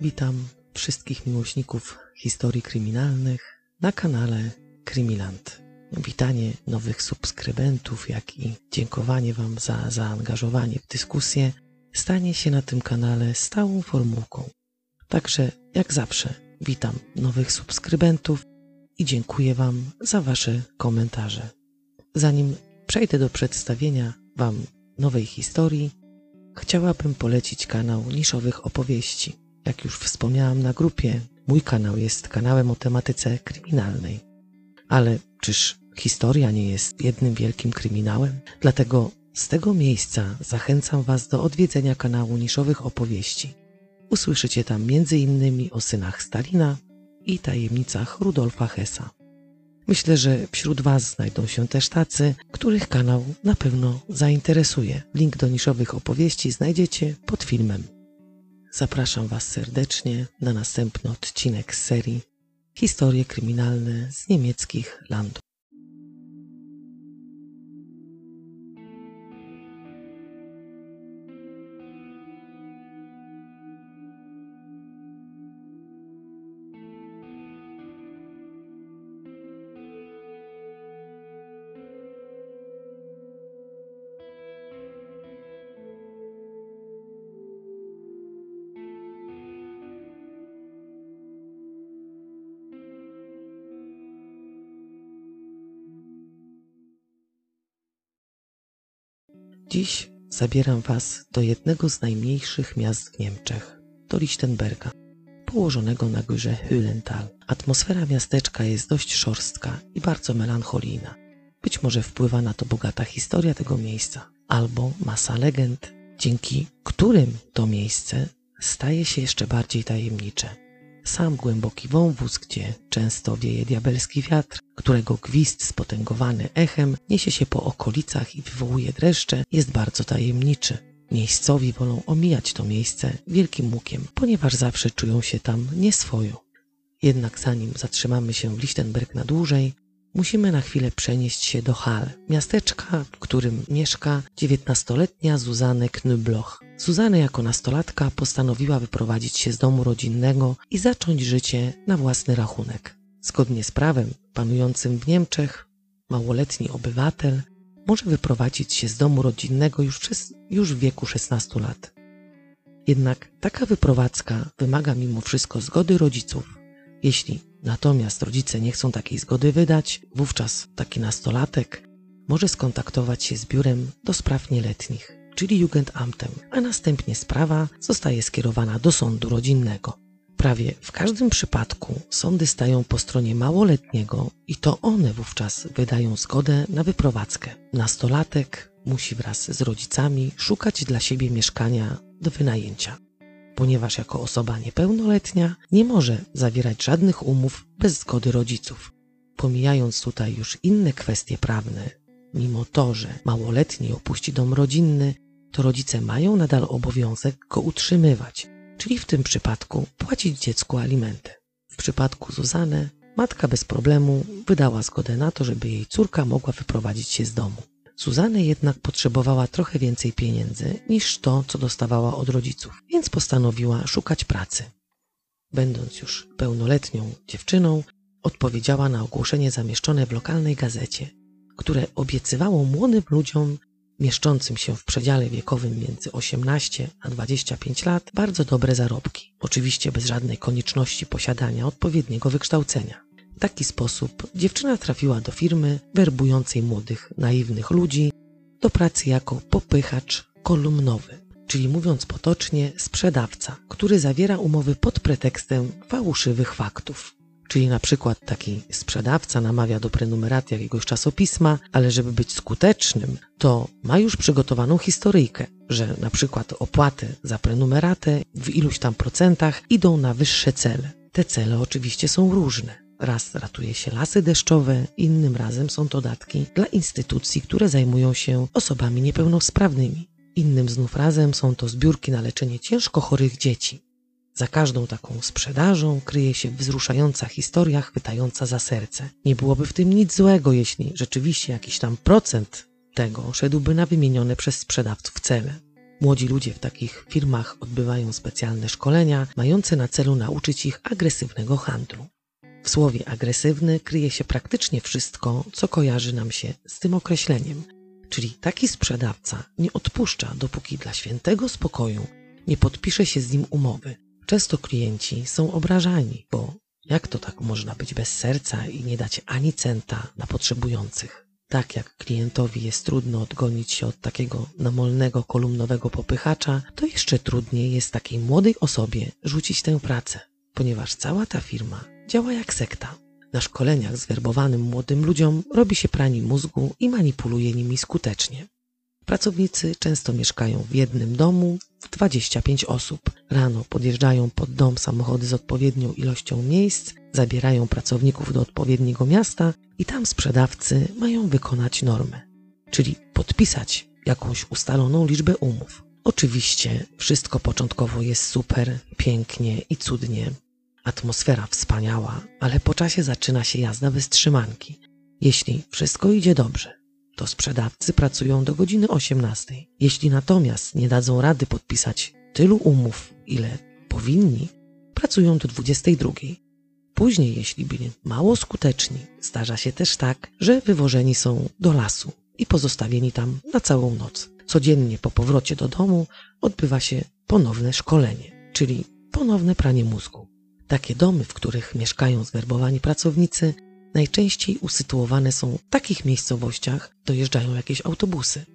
Witam wszystkich miłośników historii kryminalnych na kanale Krymiland. Witanie nowych subskrybentów, jak i dziękowanie Wam za zaangażowanie w dyskusję stanie się na tym kanale stałą formułką. Także, jak zawsze, witam nowych subskrybentów i dziękuję Wam za Wasze komentarze. Zanim przejdę do przedstawienia Wam nowej historii, chciałabym polecić kanał Niszowych Opowieści. Jak już wspomniałam na grupie, mój kanał jest kanałem o tematyce kryminalnej. Ale czyż historia nie jest jednym wielkim kryminałem? Dlatego z tego miejsca zachęcam Was do odwiedzenia kanału Niszowych Opowieści. Usłyszycie tam m.in. o synach Stalina i tajemnicach Rudolfa Hessa. Myślę, że wśród Was znajdą się też tacy, których kanał na pewno zainteresuje. Link do niszowych opowieści znajdziecie pod filmem. Zapraszam Was serdecznie na następny odcinek serii Historie kryminalne z niemieckich landów. Zabieram Was do jednego z najmniejszych miast w Niemczech, do Lichtenberga, położonego na górze Hülental. Atmosfera miasteczka jest dość szorstka i bardzo melancholijna. Być może wpływa na to bogata historia tego miejsca, albo masa legend, dzięki którym to miejsce staje się jeszcze bardziej tajemnicze. Sam głęboki wąwóz, gdzie często wieje diabelski wiatr, którego gwizd spotęgowany echem niesie się po okolicach i wywołuje dreszcze, jest bardzo tajemniczy. Miejscowi wolą omijać to miejsce wielkim łukiem, ponieważ zawsze czują się tam nieswojo. Jednak zanim zatrzymamy się w Lichtenberg na dłużej, musimy na chwilę przenieść się do Hal, miasteczka, w którym mieszka dziewiętnastoletnia Zuzanne Knübloch. Zuzanna jako nastolatka postanowiła wyprowadzić się z domu rodzinnego i zacząć życie na własny rachunek. Zgodnie z prawem panującym w Niemczech, małoletni obywatel może wyprowadzić się z domu rodzinnego już, przez, już w wieku 16 lat. Jednak taka wyprowadzka wymaga mimo wszystko zgody rodziców. Jeśli natomiast rodzice nie chcą takiej zgody wydać, wówczas taki nastolatek może skontaktować się z biurem do spraw nieletnich, czyli Jugendamtem, a następnie sprawa zostaje skierowana do sądu rodzinnego. Prawie w każdym przypadku sądy stają po stronie małoletniego i to one wówczas wydają zgodę na wyprowadzkę. Nastolatek musi wraz z rodzicami szukać dla siebie mieszkania do wynajęcia, ponieważ jako osoba niepełnoletnia nie może zawierać żadnych umów bez zgody rodziców. Pomijając tutaj już inne kwestie prawne, mimo to, że małoletni opuści dom rodzinny, to rodzice mają nadal obowiązek go utrzymywać czyli w tym przypadku płacić dziecku alimenty. W przypadku Zuzanny matka bez problemu wydała zgodę na to, żeby jej córka mogła wyprowadzić się z domu. Zuzanna jednak potrzebowała trochę więcej pieniędzy niż to, co dostawała od rodziców, więc postanowiła szukać pracy. Będąc już pełnoletnią dziewczyną, odpowiedziała na ogłoszenie zamieszczone w lokalnej gazecie, które obiecywało młodym ludziom mieszczącym się w przedziale wiekowym między 18 a 25 lat bardzo dobre zarobki, oczywiście bez żadnej konieczności posiadania odpowiedniego wykształcenia. Taki sposób dziewczyna trafiła do firmy werbującej młodych, naiwnych ludzi do pracy jako popychacz kolumnowy, czyli mówiąc potocznie sprzedawca, który zawiera umowy pod pretekstem fałszywych faktów. Czyli na przykład taki sprzedawca namawia do prenumeraty jakiegoś czasopisma, ale żeby być skutecznym, to ma już przygotowaną historyjkę, że na przykład opłaty za prenumeratę w iluś tam procentach idą na wyższe cele. Te cele oczywiście są różne. Raz ratuje się lasy deszczowe, innym razem są to datki dla instytucji, które zajmują się osobami niepełnosprawnymi. Innym znów razem są to zbiórki na leczenie ciężko chorych dzieci. Za każdą taką sprzedażą kryje się wzruszająca historia chwytająca za serce. Nie byłoby w tym nic złego, jeśli rzeczywiście jakiś tam procent tego szedłby na wymienione przez sprzedawców cele. Młodzi ludzie w takich firmach odbywają specjalne szkolenia, mające na celu nauczyć ich agresywnego handlu. W słowie agresywny kryje się praktycznie wszystko, co kojarzy nam się z tym określeniem, czyli taki sprzedawca nie odpuszcza, dopóki dla świętego spokoju nie podpisze się z nim umowy. Często klienci są obrażani, bo jak to tak można być bez serca i nie dać ani centa na potrzebujących? Tak jak klientowi jest trudno odgonić się od takiego namolnego kolumnowego popychacza, to jeszcze trudniej jest takiej młodej osobie rzucić tę pracę, ponieważ cała ta firma działa jak sekta. Na szkoleniach zwerbowanym młodym ludziom robi się pranie mózgu i manipuluje nimi skutecznie. Pracownicy często mieszkają w jednym domu w 25 osób. Rano podjeżdżają pod dom samochody z odpowiednią ilością miejsc, zabierają pracowników do odpowiedniego miasta i tam sprzedawcy mają wykonać normę, czyli podpisać jakąś ustaloną liczbę umów. Oczywiście wszystko początkowo jest super, pięknie i cudnie. Atmosfera wspaniała, ale po czasie zaczyna się jazda bez trzymanki. Jeśli wszystko idzie dobrze, to sprzedawcy pracują do godziny 18. Jeśli natomiast nie dadzą rady podpisać tylu umów, ile powinni, pracują do 22. Później, jeśli byli mało skuteczni, zdarza się też tak, że wywożeni są do lasu i pozostawieni tam na całą noc. Codziennie po powrocie do domu odbywa się ponowne szkolenie, czyli ponowne pranie mózgu. Takie domy, w których mieszkają zwerbowani pracownicy, najczęściej usytuowane są w takich miejscowościach, dojeżdżają jakieś autobusy.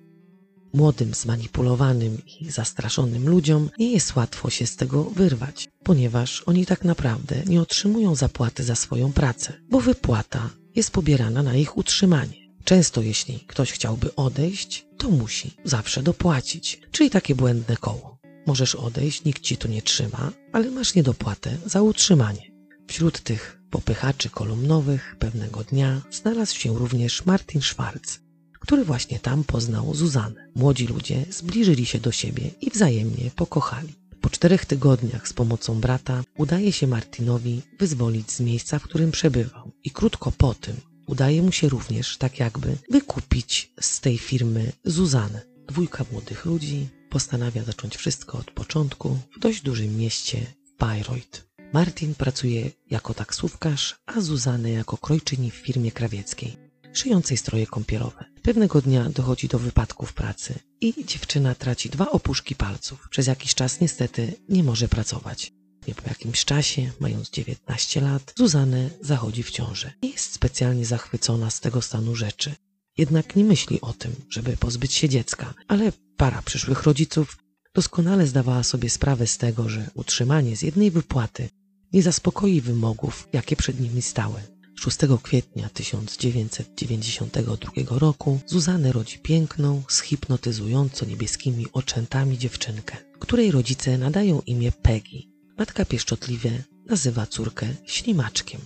Młodym, zmanipulowanym i zastraszonym ludziom nie jest łatwo się z tego wyrwać, ponieważ oni tak naprawdę nie otrzymują zapłaty za swoją pracę, bo wypłata jest pobierana na ich utrzymanie. Często jeśli ktoś chciałby odejść, to musi zawsze dopłacić, czyli takie błędne koło. Możesz odejść, nikt ci tu nie trzyma, ale masz niedopłatę za utrzymanie. Wśród tych popychaczy kolumnowych pewnego dnia znalazł się również Martin Schwarz, który właśnie tam poznał Zuzanę. Młodzi ludzie zbliżyli się do siebie i wzajemnie pokochali. Po czterech tygodniach z pomocą brata udaje się Martinowi wyzwolić z miejsca, w którym przebywał i krótko po tym udaje mu się również tak jakby wykupić z tej firmy Zuzanę. Dwójka młodych ludzi postanawia zacząć wszystko od początku w dość dużym mieście Bayreuth. Martin pracuje jako taksówkarz, a Zuzanę jako krojczyni w firmie krawieckiej, szyjącej stroje kąpielowe. Pewnego dnia dochodzi do wypadku w pracy i dziewczyna traci dwa opuszki palców. Przez jakiś czas niestety nie może pracować. Nie po jakimś czasie, mając 19 lat, Zuzanę zachodzi w ciążę. Nie jest specjalnie zachwycona z tego stanu rzeczy. Jednak nie myśli o tym, żeby pozbyć się dziecka, ale para przyszłych rodziców doskonale zdawała sobie sprawę z tego, że utrzymanie z jednej wypłaty nie zaspokoi wymogów, jakie przed nimi stały. 6 kwietnia 1992 roku Zuzanę rodzi piękną, zhipnotyzująco niebieskimi oczętami dziewczynkę, której rodzice nadają imię Peggy. Matka pieszczotliwie nazywa córkę ślimaczkiem.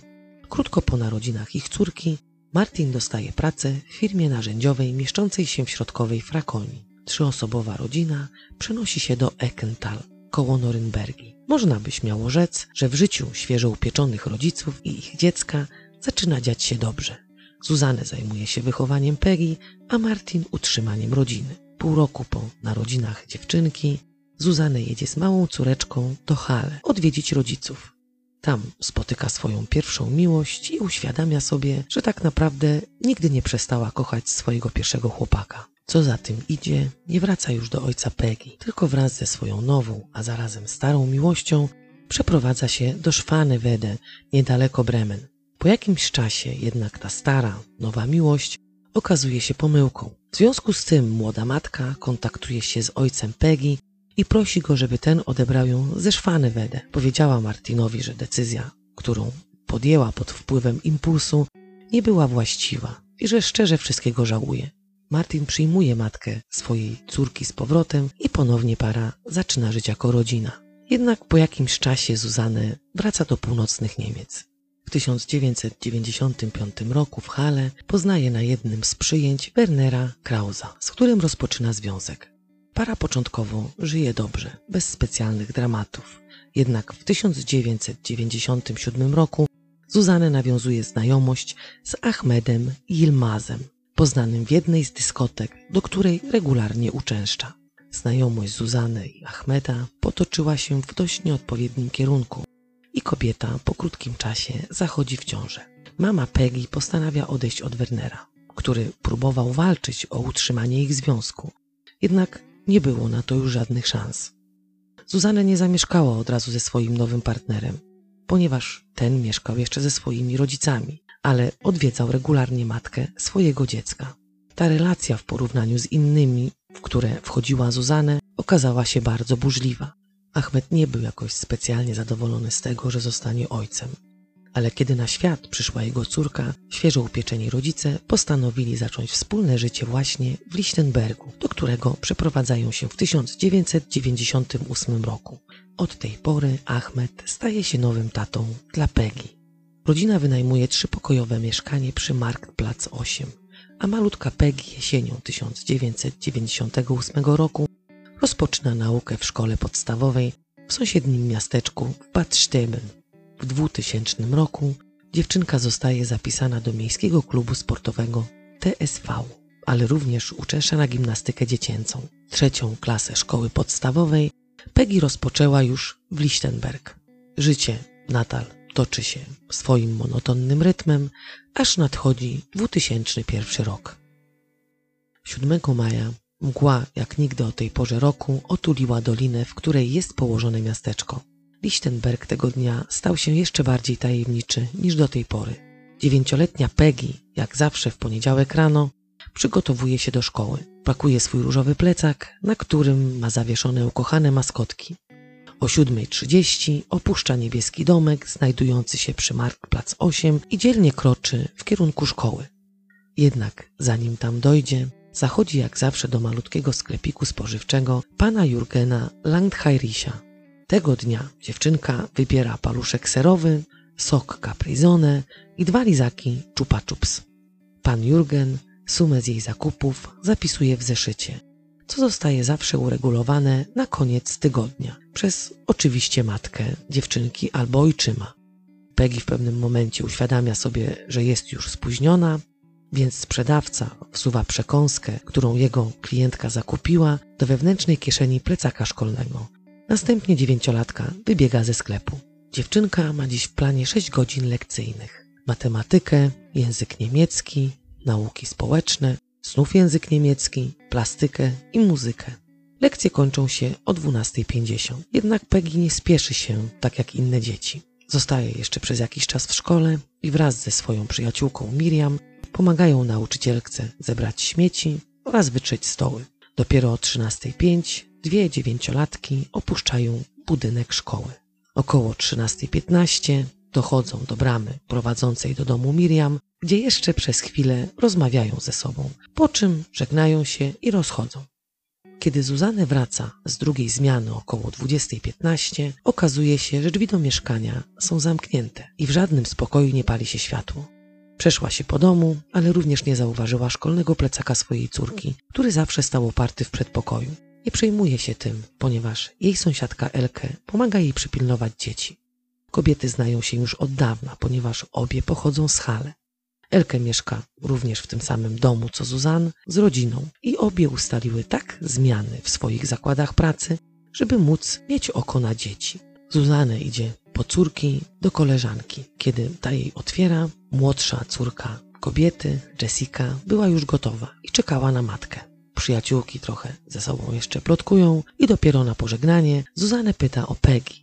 Krótko po narodzinach ich córki Martin dostaje pracę w firmie narzędziowej mieszczącej się w środkowej Frakonii. Trzyosobowa rodzina przenosi się do Eckental, koło Norymbergi. Można by śmiało rzec, że w życiu świeżo upieczonych rodziców i ich dziecka zaczyna dziać się dobrze. Zuzanę zajmuje się wychowaniem Peggy, a Martin utrzymaniem rodziny. Pół roku po narodzinach dziewczynki Zuzanę jedzie z małą córeczką do Hale odwiedzić rodziców. Tam spotyka swoją pierwszą miłość i uświadamia sobie, że tak naprawdę nigdy nie przestała kochać swojego pierwszego chłopaka. Co za tym idzie, nie wraca już do ojca Peggy, tylko wraz ze swoją nową, a zarazem starą miłością przeprowadza się do Szwanewede, niedaleko Bremen. Po jakimś czasie jednak ta stara, nowa miłość okazuje się pomyłką. W związku z tym młoda matka kontaktuje się z ojcem Peggy i prosi go, żeby ten odebrał ją ze Szwanewede. Powiedziała Martinowi, że decyzja, którą podjęła pod wpływem impulsu, nie była właściwa i że szczerze wszystkiego żałuje. Martin przyjmuje matkę swojej córki z powrotem i ponownie para zaczyna żyć jako rodzina. Jednak po jakimś czasie Zuzanę wraca do północnych Niemiec. W 1995 roku w Halle poznaje na jednym z przyjęć Wernera Krausa, z którym rozpoczyna związek. Para początkowo żyje dobrze, bez specjalnych dramatów. Jednak w 1997 roku Zuzanę nawiązuje znajomość z Ahmedem Yilmazem, poznanym w jednej z dyskotek, do której regularnie uczęszcza. Znajomość Zuzany i Ahmeda potoczyła się w dość nieodpowiednim kierunku i kobieta po krótkim czasie zachodzi w ciążę. Mama Peggy postanawia odejść od Wernera, który próbował walczyć o utrzymanie ich związku, jednak nie było na to już żadnych szans. Zuzanna nie zamieszkała od razu ze swoim nowym partnerem, ponieważ ten mieszkał jeszcze ze swoimi rodzicami, ale odwiedzał regularnie matkę swojego dziecka. Ta relacja w porównaniu z innymi, w które wchodziła Zuzanę, okazała się bardzo burzliwa. Ahmed nie był jakoś specjalnie zadowolony z tego, że zostanie ojcem. Ale kiedy na świat przyszła jego córka, świeżo upieczeni rodzice postanowili zacząć wspólne życie właśnie w Lichtenbergu, do którego przeprowadzają się w 1998 roku. Od tej pory Ahmed staje się nowym tatą dla Peggy. Rodzina wynajmuje trzypokojowe mieszkanie przy Marktplatz 8, a malutka Peggy jesienią 1998 roku rozpoczyna naukę w szkole podstawowej w sąsiednim miasteczku Bad Steben. W 2000 roku dziewczynka zostaje zapisana do miejskiego klubu sportowego TSV, ale również uczęszcza na gimnastykę dziecięcą. Trzecią klasę szkoły podstawowej Peggy rozpoczęła już w Lichtenberg. Życie nadal toczy się swoim monotonnym rytmem, aż nadchodzi 2001 rok. 7 maja mgła jak nigdy o tej porze roku otuliła dolinę, w której jest położone miasteczko. Lichtenberg tego dnia stał się jeszcze bardziej tajemniczy niż do tej pory. Dziewięcioletnia Peggy, jak zawsze w poniedziałek rano, przygotowuje się do szkoły. Pakuje swój różowy plecak, na którym ma zawieszone ukochane maskotki. O 7.30 opuszcza niebieski domek znajdujący się przy Marktplatz 8 i dzielnie kroczy w kierunku szkoły. Jednak zanim tam dojdzie, zachodzi jak zawsze do malutkiego sklepiku spożywczego pana Jurgena Langheirisia. Tego dnia dziewczynka wybiera paluszek serowy, sok caprizone i dwa lizaki chupa chups. Pan Jurgen sumę z jej zakupów zapisuje w zeszycie, co zostaje zawsze uregulowane na koniec tygodnia przez oczywiście matkę dziewczynki albo ojczyma. Peggy w pewnym momencie uświadamia sobie, że jest już spóźniona, więc sprzedawca wsuwa przekąskę, którą jego klientka zakupiła, do wewnętrznej kieszeni plecaka szkolnego. Następnie dziewięciolatka wybiega ze sklepu. Dziewczynka ma dziś w planie sześć godzin lekcyjnych. Matematykę, język niemiecki, nauki społeczne, znów język niemiecki, plastykę i muzykę. Lekcje kończą się o 12.50. Jednak Peggy nie spieszy się tak jak inne dzieci. Zostaje jeszcze przez jakiś czas w szkole i wraz ze swoją przyjaciółką Miriam pomagają nauczycielce zebrać śmieci oraz wytrzeć stoły. Dopiero o 13.05 dwie dziewięciolatki opuszczają budynek szkoły. Około 13.15 dochodzą do bramy prowadzącej do domu Miriam, gdzie jeszcze przez chwilę rozmawiają ze sobą, po czym żegnają się i rozchodzą. Kiedy Zuzanę wraca z drugiej zmiany około 20.15, okazuje się, że drzwi do mieszkania są zamknięte i w żadnym spokoju nie pali się światło. Przeszła się po domu, ale również nie zauważyła szkolnego plecaka swojej córki, który zawsze stał oparty w przedpokoju. Nie przejmuje się tym, ponieważ jej sąsiadka Elke pomaga jej przypilnować dzieci. Kobiety znają się już od dawna, ponieważ obie pochodzą z Hale. Elke mieszka również w tym samym domu co Zuzan z rodziną i obie ustaliły tak zmiany w swoich zakładach pracy, żeby móc mieć oko na dzieci. Zuzanę idzie po córki do koleżanki. Kiedy ta jej otwiera, młodsza córka kobiety, Jessica, była już gotowa i czekała na matkę. Przyjaciółki trochę ze sobą jeszcze plotkują i dopiero na pożegnanie Zuzanę pyta o Peggy.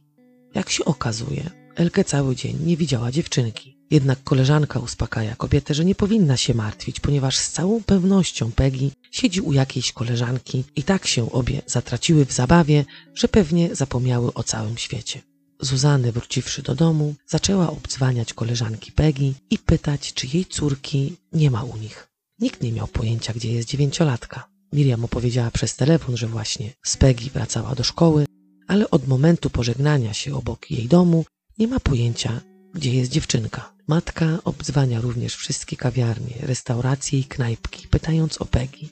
Jak się okazuje, Elke cały dzień nie widziała dziewczynki. Jednak koleżanka uspokaja kobietę, że nie powinna się martwić, ponieważ z całą pewnością Peggy siedzi u jakiejś koleżanki i tak się obie zatraciły w zabawie, że pewnie zapomniały o całym świecie. Zuzany, wróciwszy do domu, zaczęła obdzwaniać koleżanki Peggy i pytać, czy jej córki nie ma u nich. Nikt nie miał pojęcia, gdzie jest dziewięciolatka. Miriam opowiedziała przez telefon, że właśnie z Peggy wracała do szkoły, ale od momentu pożegnania się obok jej domu nie ma pojęcia, gdzie jest dziewczynka. Matka obdzwania również wszystkie kawiarnie, restauracje i knajpki, pytając o Peggy.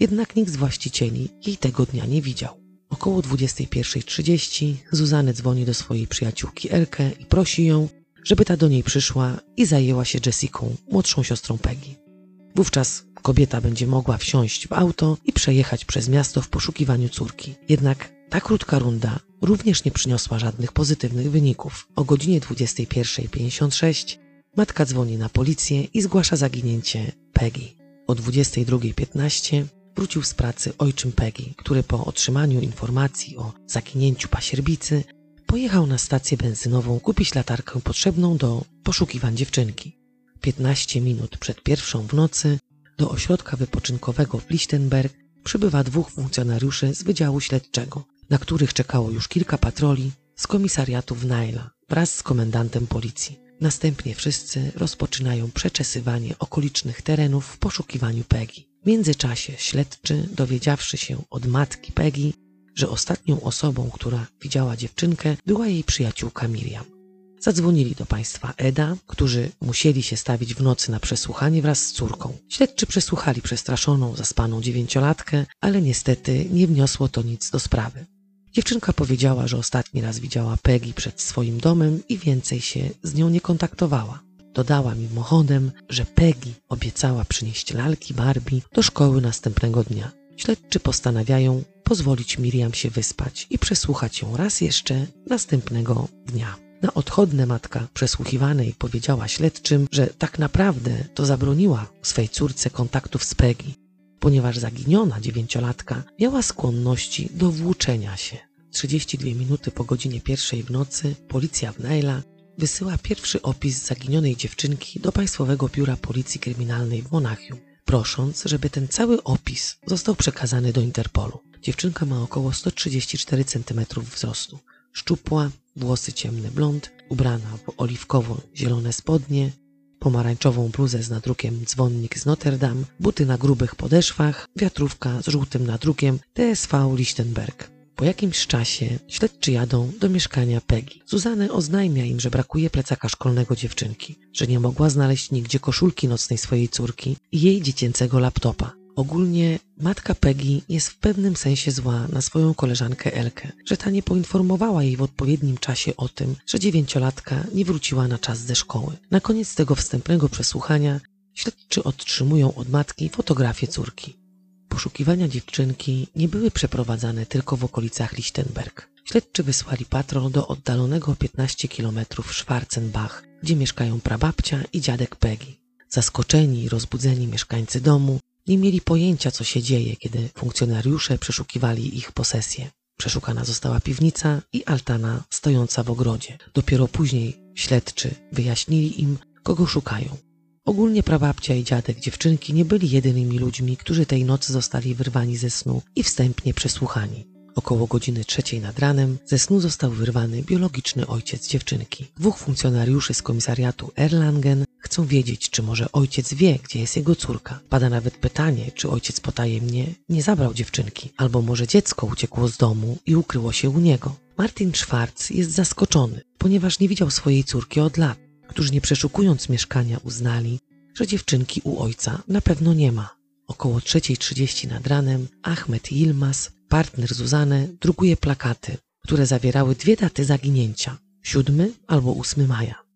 Jednak nikt z właścicieli jej tego dnia nie widział. Około 21.30 Zuzanne dzwoni do swojej przyjaciółki Elke i prosi ją, żeby ta do niej przyszła i zajęła się Jessiką, młodszą siostrą Peggy. Wówczas Kobieta będzie mogła wsiąść w auto i przejechać przez miasto w poszukiwaniu córki. Jednak ta krótka runda również nie przyniosła żadnych pozytywnych wyników. O godzinie 21.56 matka dzwoni na policję i zgłasza zaginięcie Peggy. O 22.15 wrócił z pracy ojczym Peggy, który po otrzymaniu informacji o zaginięciu pasierbicy pojechał na stację benzynową kupić latarkę potrzebną do poszukiwań dziewczynki. 15 minut przed pierwszą w nocy do ośrodka wypoczynkowego w Lichtenberg przybywa dwóch funkcjonariuszy z Wydziału Śledczego, na których czekało już kilka patroli z komisariatu w Naila wraz z komendantem policji. Następnie wszyscy rozpoczynają przeczesywanie okolicznych terenów w poszukiwaniu Peggy. W międzyczasie śledczy, dowiedziawszy się od matki Peggy, że ostatnią osobą, która widziała dziewczynkę, była jej przyjaciółka Miriam. Zadzwonili do państwa Eda, którzy musieli się stawić w nocy na przesłuchanie wraz z córką. Śledczy przesłuchali przestraszoną, zaspaną dziewięciolatkę, ale niestety nie wniosło to nic do sprawy. Dziewczynka powiedziała, że ostatni raz widziała Peggy przed swoim domem i więcej się z nią nie kontaktowała. Dodała mimochodem, że Peggy obiecała przynieść lalki Barbie do szkoły następnego dnia. Śledczy postanawiają pozwolić Miriam się wyspać i przesłuchać ją raz jeszcze następnego dnia. Na odchodne matka przesłuchiwanej powiedziała śledczym, że tak naprawdę to zabroniła swej córce kontaktów z Peggy, ponieważ zaginiona dziewięciolatka miała skłonności do włóczenia się. 32 minuty po godzinie pierwszej w nocy policja w Naila wysyła pierwszy opis zaginionej dziewczynki do Państwowego Biura Policji Kryminalnej w Monachium, prosząc, żeby ten cały opis został przekazany do Interpolu. Dziewczynka ma około 134 cm wzrostu, szczupła, włosy ciemny blond, ubrana w oliwkowo-zielone spodnie, pomarańczową bluzę z nadrukiem dzwonnik z Notre Dame, buty na grubych podeszwach, wiatrówka z żółtym nadrukiem TSV Lichtenberg. Po jakimś czasie śledczy jadą do mieszkania Peggy. Zuzanne oznajmia im, że brakuje plecaka szkolnego dziewczynki, że nie mogła znaleźć nigdzie koszulki nocnej swojej córki i jej dziecięcego laptopa. Ogólnie matka Peggy jest w pewnym sensie zła na swoją koleżankę Elkę, że ta nie poinformowała jej w odpowiednim czasie o tym, że dziewięciolatka nie wróciła na czas ze szkoły. Na koniec tego wstępnego przesłuchania śledczy otrzymują od matki fotografię córki. Poszukiwania dziewczynki nie były przeprowadzane tylko w okolicach Lichtenberg. Śledczy wysłali patrol do oddalonego 15 km Schwarzenbach, gdzie mieszkają prababcia i dziadek Peggy. Zaskoczeni i rozbudzeni mieszkańcy domu nie mieli pojęcia, co się dzieje, kiedy funkcjonariusze przeszukiwali ich posesję. Przeszukana została piwnica i altana stojąca w ogrodzie. Dopiero później śledczy wyjaśnili im, kogo szukają. Ogólnie prababcia i dziadek dziewczynki nie byli jedynymi ludźmi, którzy tej nocy zostali wyrwani ze snu i wstępnie przesłuchani. Około godziny trzeciej nad ranem ze snu został wyrwany biologiczny ojciec dziewczynki. Dwóch funkcjonariuszy z komisariatu Erlangen chcą wiedzieć, czy może ojciec wie, gdzie jest jego córka. Pada nawet pytanie, czy ojciec potajemnie nie zabrał dziewczynki, albo może dziecko uciekło z domu i ukryło się u niego. Martin Schwarz jest zaskoczony, ponieważ nie widział swojej córki od lat, którzy nie przeszukując mieszkania uznali, że dziewczynki u ojca na pewno nie ma. Około 3.30 nad ranem Ahmed Yilmaz, partner Zuzanę, drukuje plakaty, które zawierały dwie daty zaginięcia 7 albo 8 maja.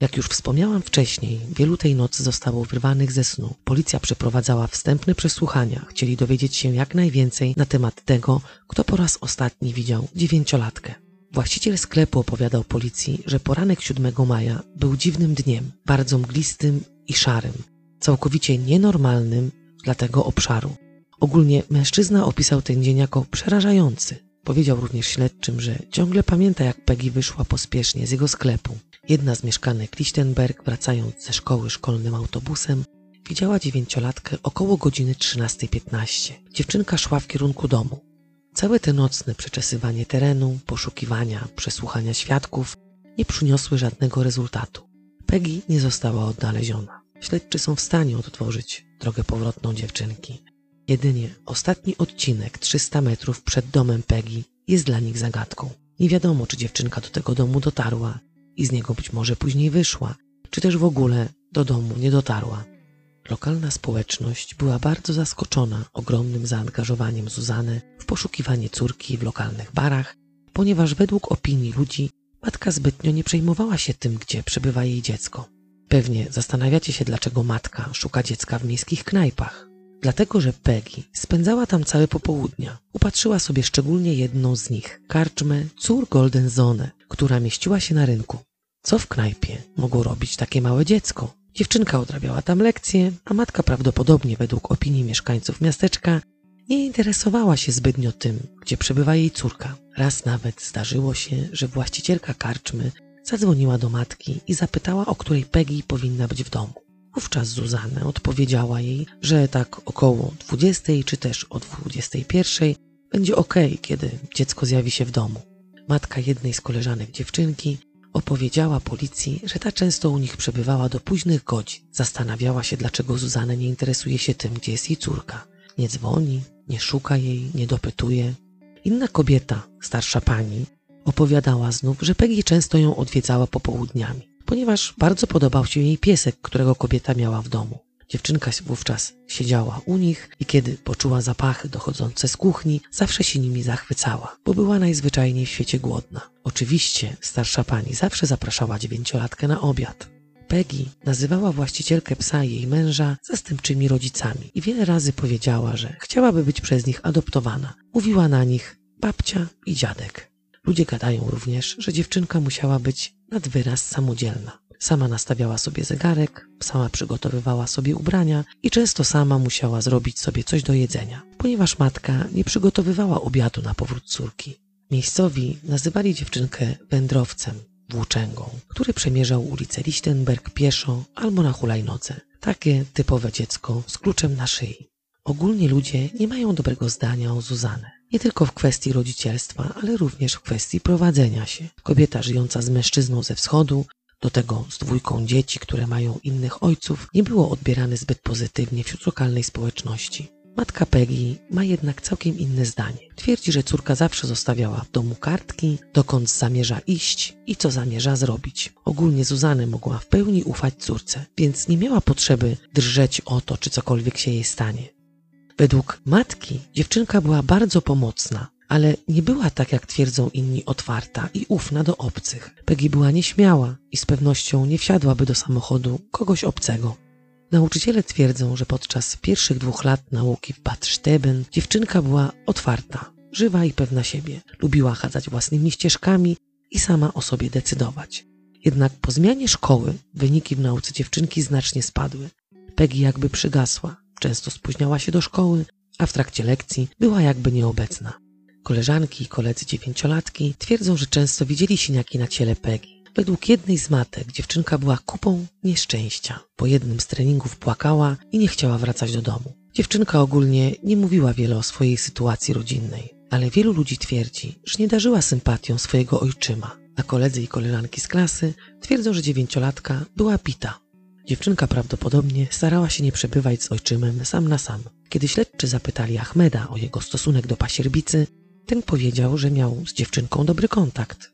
Jak już wspomniałam wcześniej, wielu tej nocy zostało wyrwanych ze snu. Policja przeprowadzała wstępne przesłuchania. Chcieli dowiedzieć się jak najwięcej na temat tego, kto po raz ostatni widział dziewięciolatkę. Właściciel sklepu opowiadał policji, że poranek 7 maja był dziwnym dniem, bardzo mglistym i szarym, całkowicie nienormalnym dla tego obszaru. Ogólnie mężczyzna opisał ten dzień jako przerażający. Powiedział również śledczym, że ciągle pamięta jak Peggy wyszła pospiesznie z jego sklepu. Jedna z mieszkanek Lichtenberg, wracając ze szkoły szkolnym autobusem, widziała dziewięciolatkę około godziny 13.15. Dziewczynka szła w kierunku domu. Całe te nocne przeczesywanie terenu, poszukiwania, przesłuchania świadków nie przyniosły żadnego rezultatu. Peggy nie została odnaleziona. Śledczy są w stanie odtworzyć drogę powrotną dziewczynki. Jedynie ostatni odcinek 300 metrów przed domem Peggy jest dla nich zagadką. Nie wiadomo, czy dziewczynka do tego domu dotarła i z niego być może później wyszła, czy też w ogóle do domu nie dotarła. Lokalna społeczność była bardzo zaskoczona ogromnym zaangażowaniem Zuzany w poszukiwanie córki w lokalnych barach, ponieważ według opinii ludzi matka zbytnio nie przejmowała się tym, gdzie przebywa jej dziecko. Pewnie zastanawiacie się, dlaczego matka szuka dziecka w miejskich knajpach. dlatego że Peggy spędzała tam całe popołudnia. Upatrzyła sobie szczególnie jedną z nich, karczmę Cór Golden Zone, która mieściła się na rynku. Co w knajpie mogło robić takie małe dziecko? Dziewczynka odrabiała tam lekcje, a matka prawdopodobnie według opinii mieszkańców miasteczka nie interesowała się zbytnio tym, gdzie przebywa jej córka. Raz nawet zdarzyło się, że właścicielka karczmy zadzwoniła do matki i zapytała, o której Peggy powinna być w domu. Wówczas Zuzanna odpowiedziała jej, że tak około 20 czy też o 21 będzie ok, kiedy dziecko zjawi się w domu. Matka jednej z koleżanek dziewczynki opowiedziała policji, że ta często u nich przebywała do późnych godzin. Zastanawiała się, dlaczego Zuzanna nie interesuje się tym, gdzie jest jej córka. Nie dzwoni, nie szuka jej, nie dopytuje. Inna kobieta, starsza pani, opowiadała znów, że Peggy często ją odwiedzała popołudniami, ponieważ bardzo podobał się jej piesek, którego kobieta miała w domu. Dziewczynka wówczas siedziała u nich i kiedy poczuła zapachy dochodzące z kuchni, zawsze się nimi zachwycała, bo była najzwyczajniej w świecie głodna. Oczywiście starsza pani zawsze zapraszała dziewięciolatkę na obiad. Peggy nazywała właścicielkę psa i jej męża zastępczymi rodzicami i wiele razy powiedziała, że chciałaby być przez nich adoptowana. Mówiła na nich babcia i dziadek. Ludzie gadają również, że dziewczynka musiała być nad wyraz samodzielna. Sama nastawiała sobie zegarek, sama przygotowywała sobie ubrania i często sama musiała zrobić sobie coś do jedzenia, ponieważ matka nie przygotowywała obiadu na powrót córki. Miejscowi nazywali dziewczynkę wędrowcem, włóczęgą, który przemierzał ulicę Lichtenberg pieszo albo na hulajnodze. Takie typowe dziecko z kluczem na szyi. Ogólnie ludzie nie mają dobrego zdania o Zuzanę. Nie tylko w kwestii rodzicielstwa, ale również w kwestii prowadzenia się. Kobieta żyjąca z mężczyzną ze wschodu, do tego z dwójką dzieci, które mają innych ojców, nie było odbierane zbyt pozytywnie wśród lokalnej społeczności. Matka Peggy ma jednak całkiem inne zdanie. Twierdzi, że córka zawsze zostawiała w domu kartki, dokąd zamierza iść i co zamierza zrobić. Ogólnie Zuzanę mogła w pełni ufać córce, więc nie miała potrzeby drżeć o to, czy cokolwiek się jej stanie. Według matki dziewczynka była bardzo pomocna, ale nie była tak jak twierdzą inni otwarta i ufna do obcych. Peggy była nieśmiała i z pewnością nie wsiadłaby do samochodu kogoś obcego. Nauczyciele twierdzą, że podczas pierwszych dwóch lat nauki w Bad Steben dziewczynka była otwarta, żywa i pewna siebie. Lubiła chadzać własnymi ścieżkami i sama o sobie decydować. Jednak po zmianie szkoły wyniki w nauce dziewczynki znacznie spadły. Peggy jakby przygasła, często spóźniała się do szkoły, a w trakcie lekcji była jakby nieobecna. Koleżanki i koledzy dziewięciolatki twierdzą, że często widzieli siniaki na ciele Peggy. Według jednej z matek dziewczynka była kupą nieszczęścia. Po jednym z treningów płakała i nie chciała wracać do domu. Dziewczynka ogólnie nie mówiła wiele o swojej sytuacji rodzinnej, ale wielu ludzi twierdzi, że nie darzyła sympatią swojego ojczyma, a koledzy i koleżanki z klasy twierdzą, że dziewięciolatka była pita. Dziewczynka prawdopodobnie starała się nie przebywać z ojczymem sam na sam. Kiedy śledczy zapytali Ahmeda o jego stosunek do pasierbicy, ten powiedział, że miał z dziewczynką dobry kontakt.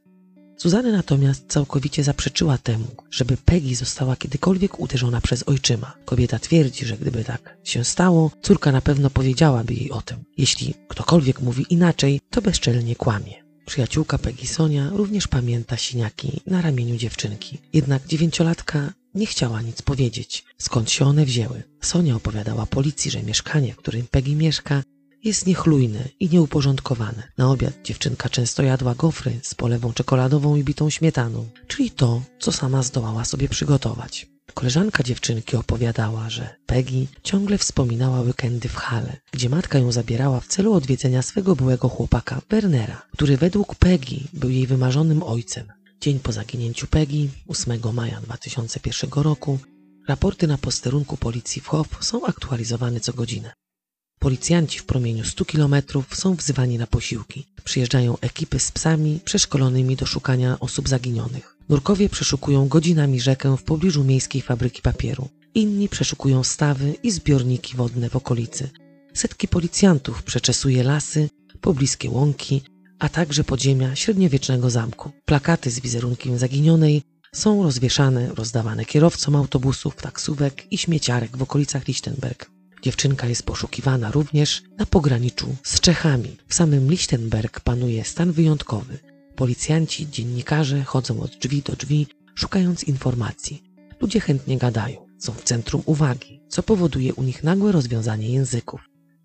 Suzanna natomiast całkowicie zaprzeczyła temu, żeby Peggy została kiedykolwiek uderzona przez ojczyma. Kobieta twierdzi, że gdyby tak się stało, córka na pewno powiedziałaby jej o tym. Jeśli ktokolwiek mówi inaczej, to bezczelnie kłamie. Przyjaciółka Peggy Sonia również pamięta siniaki na ramieniu dziewczynki. Jednak dziewięciolatka nie chciała nic powiedzieć, skąd się one wzięły. Sonia opowiadała policji, że mieszkanie, w którym Peggy mieszka, jest niechlujne i nieuporządkowane. Na obiad dziewczynka często jadła gofry z polewą czekoladową i bitą śmietaną, czyli to, co sama zdołała sobie przygotować. Koleżanka dziewczynki opowiadała, że Peggy ciągle wspominała weekendy w Hale, gdzie matka ją zabierała w celu odwiedzenia swego byłego chłopaka, Wernera, który według Peggy był jej wymarzonym ojcem. Dzień po zaginięciu Peggy, 8 maja 2001 roku, raporty na posterunku policji w Hof są aktualizowane co godzinę. Policjanci w promieniu 100 kilometrów są wzywani na posiłki. Przyjeżdżają ekipy z psami przeszkolonymi do szukania osób zaginionych. Nurkowie przeszukują godzinami rzekę w pobliżu miejskiej fabryki papieru. Inni przeszukują stawy i zbiorniki wodne w okolicy. Setki policjantów przeczesuje lasy, pobliskie łąki, a także podziemia średniowiecznego zamku. Plakaty z wizerunkiem zaginionej są rozwieszane, rozdawane kierowcom autobusów, taksówek i śmieciarek w okolicach Lichtenberg. Dziewczynka jest poszukiwana również na pograniczu z Czechami. W samym Lichtenberg panuje stan wyjątkowy. Policjanci, dziennikarze chodzą od drzwi do drzwi, szukając informacji. Ludzie chętnie gadają. są w centrum uwagi, co powoduje u nich nagłe rozwiązanie języków.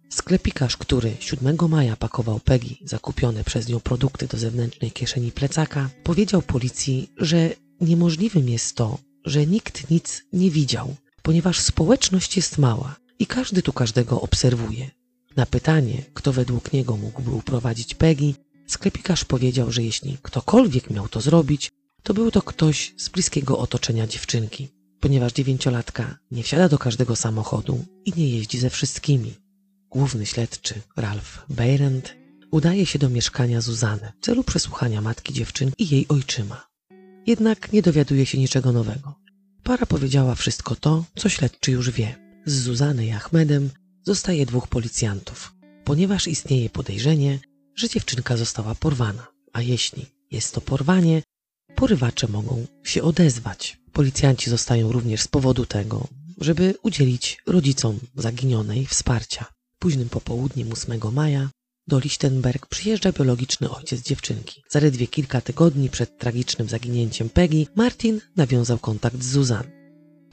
Sklepikarz, który 7 maja pakował Peggy zakupione przez nią produkty do zewnętrznej kieszeni plecaka, powiedział policji, że niemożliwym jest to, że nikt nic nie widział, ponieważ społeczność jest mała i każdy tu każdego obserwuje. Na pytanie, kto według niego mógłby uprowadzić Peggy, sklepikarz powiedział, że jeśli ktokolwiek miał to zrobić, to był to ktoś z bliskiego otoczenia dziewczynki, ponieważ dziewięciolatka nie wsiada do każdego samochodu i nie jeździ ze wszystkimi. Główny śledczy, Ralph Beirend, udaje się do mieszkania Zuzany w celu przesłuchania matki dziewczynki i jej ojczyma. Jednak nie dowiaduje się niczego nowego. Para powiedziała wszystko to, co śledczy już wie. Z Zuzany i Ahmedem zostaje dwóch policjantów, ponieważ istnieje podejrzenie, że dziewczynka została porwana. A jeśli jest to porwanie, porywacze mogą się odezwać. Policjanci zostają również z powodu tego, żeby udzielić rodzicom zaginionej wsparcia. Późnym popołudniem 8 maja do Lichtenberg przyjeżdża biologiczny ojciec dziewczynki. Zaledwie kilka tygodni przed tragicznym zaginięciem Peggy, Martin nawiązał kontakt z Zuzan.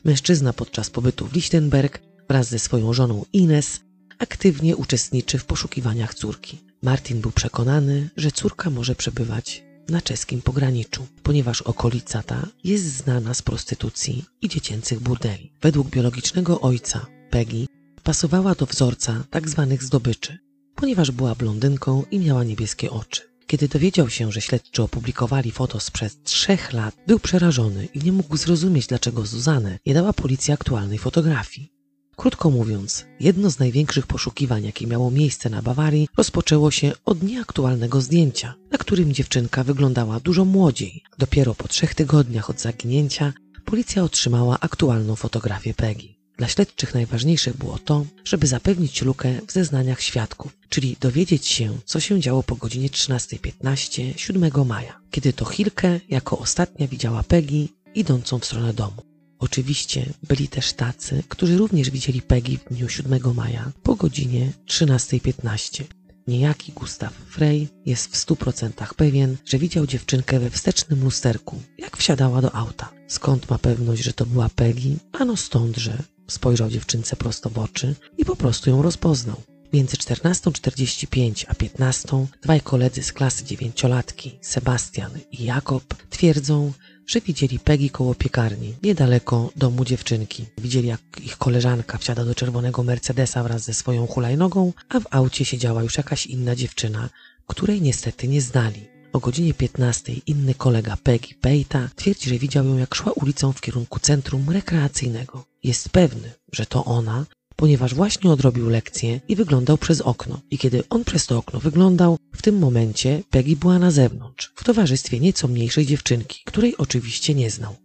Mężczyzna podczas pobytu w Lichtenberg wraz ze swoją żoną Ines aktywnie uczestniczy w poszukiwaniach córki. Martin był przekonany, że córka może przebywać na czeskim pograniczu, ponieważ okolica ta jest znana z prostytucji i dziecięcych burdeli. Według biologicznego ojca Peggy pasowała do wzorca tzw. Tak zdobyczy, ponieważ była blondynką i miała niebieskie oczy. Kiedy dowiedział się, że śledczy opublikowali foto sprzed trzech lat, był przerażony i nie mógł zrozumieć, dlaczego Zuzanę nie dała policji aktualnej fotografii. Krótko mówiąc, jedno z największych poszukiwań, jakie miało miejsce na Bawarii, rozpoczęło się od nieaktualnego zdjęcia, na którym dziewczynka wyglądała dużo młodziej. Dopiero po trzech tygodniach od zaginięcia policja otrzymała aktualną fotografię Peggy. Dla śledczych najważniejsze było to, żeby zapewnić lukę w zeznaniach świadków, czyli dowiedzieć się, co się działo po godzinie 13.15 7 maja, kiedy to Hilke jako ostatnia widziała Peggy idącą w stronę domu. Oczywiście byli też tacy, którzy również widzieli Peggy w dniu 7 maja po godzinie 13.15. Niejaki Gustav Frey jest w stu procentach pewien, że widział dziewczynkę we wstecznym lusterku, jak wsiadała do auta. Skąd ma pewność, że to była Peggy? Ano stąd, że spojrzał dziewczynce prosto w oczy i po prostu ją rozpoznał. Między 14.45 a 15 dwaj koledzy z klasy dziewięciolatki, Sebastian i Jakob, twierdzą, że widzieli Peggy koło piekarni, niedaleko domu dziewczynki. Widzieli, jak ich koleżanka wsiada do czerwonego Mercedesa wraz ze swoją hulajnogą, a w aucie siedziała już jakaś inna dziewczyna, której niestety nie znali. O godzinie 15 inny kolega Peggy Pejta twierdzi, że widział ją jak szła ulicą w kierunku centrum rekreacyjnego. Jest pewny, że to ona, ponieważ właśnie odrobił lekcję i wyglądał przez okno. I kiedy on przez to okno wyglądał, w tym momencie Peggy była na zewnątrz, w towarzystwie nieco mniejszej dziewczynki, której oczywiście nie znał.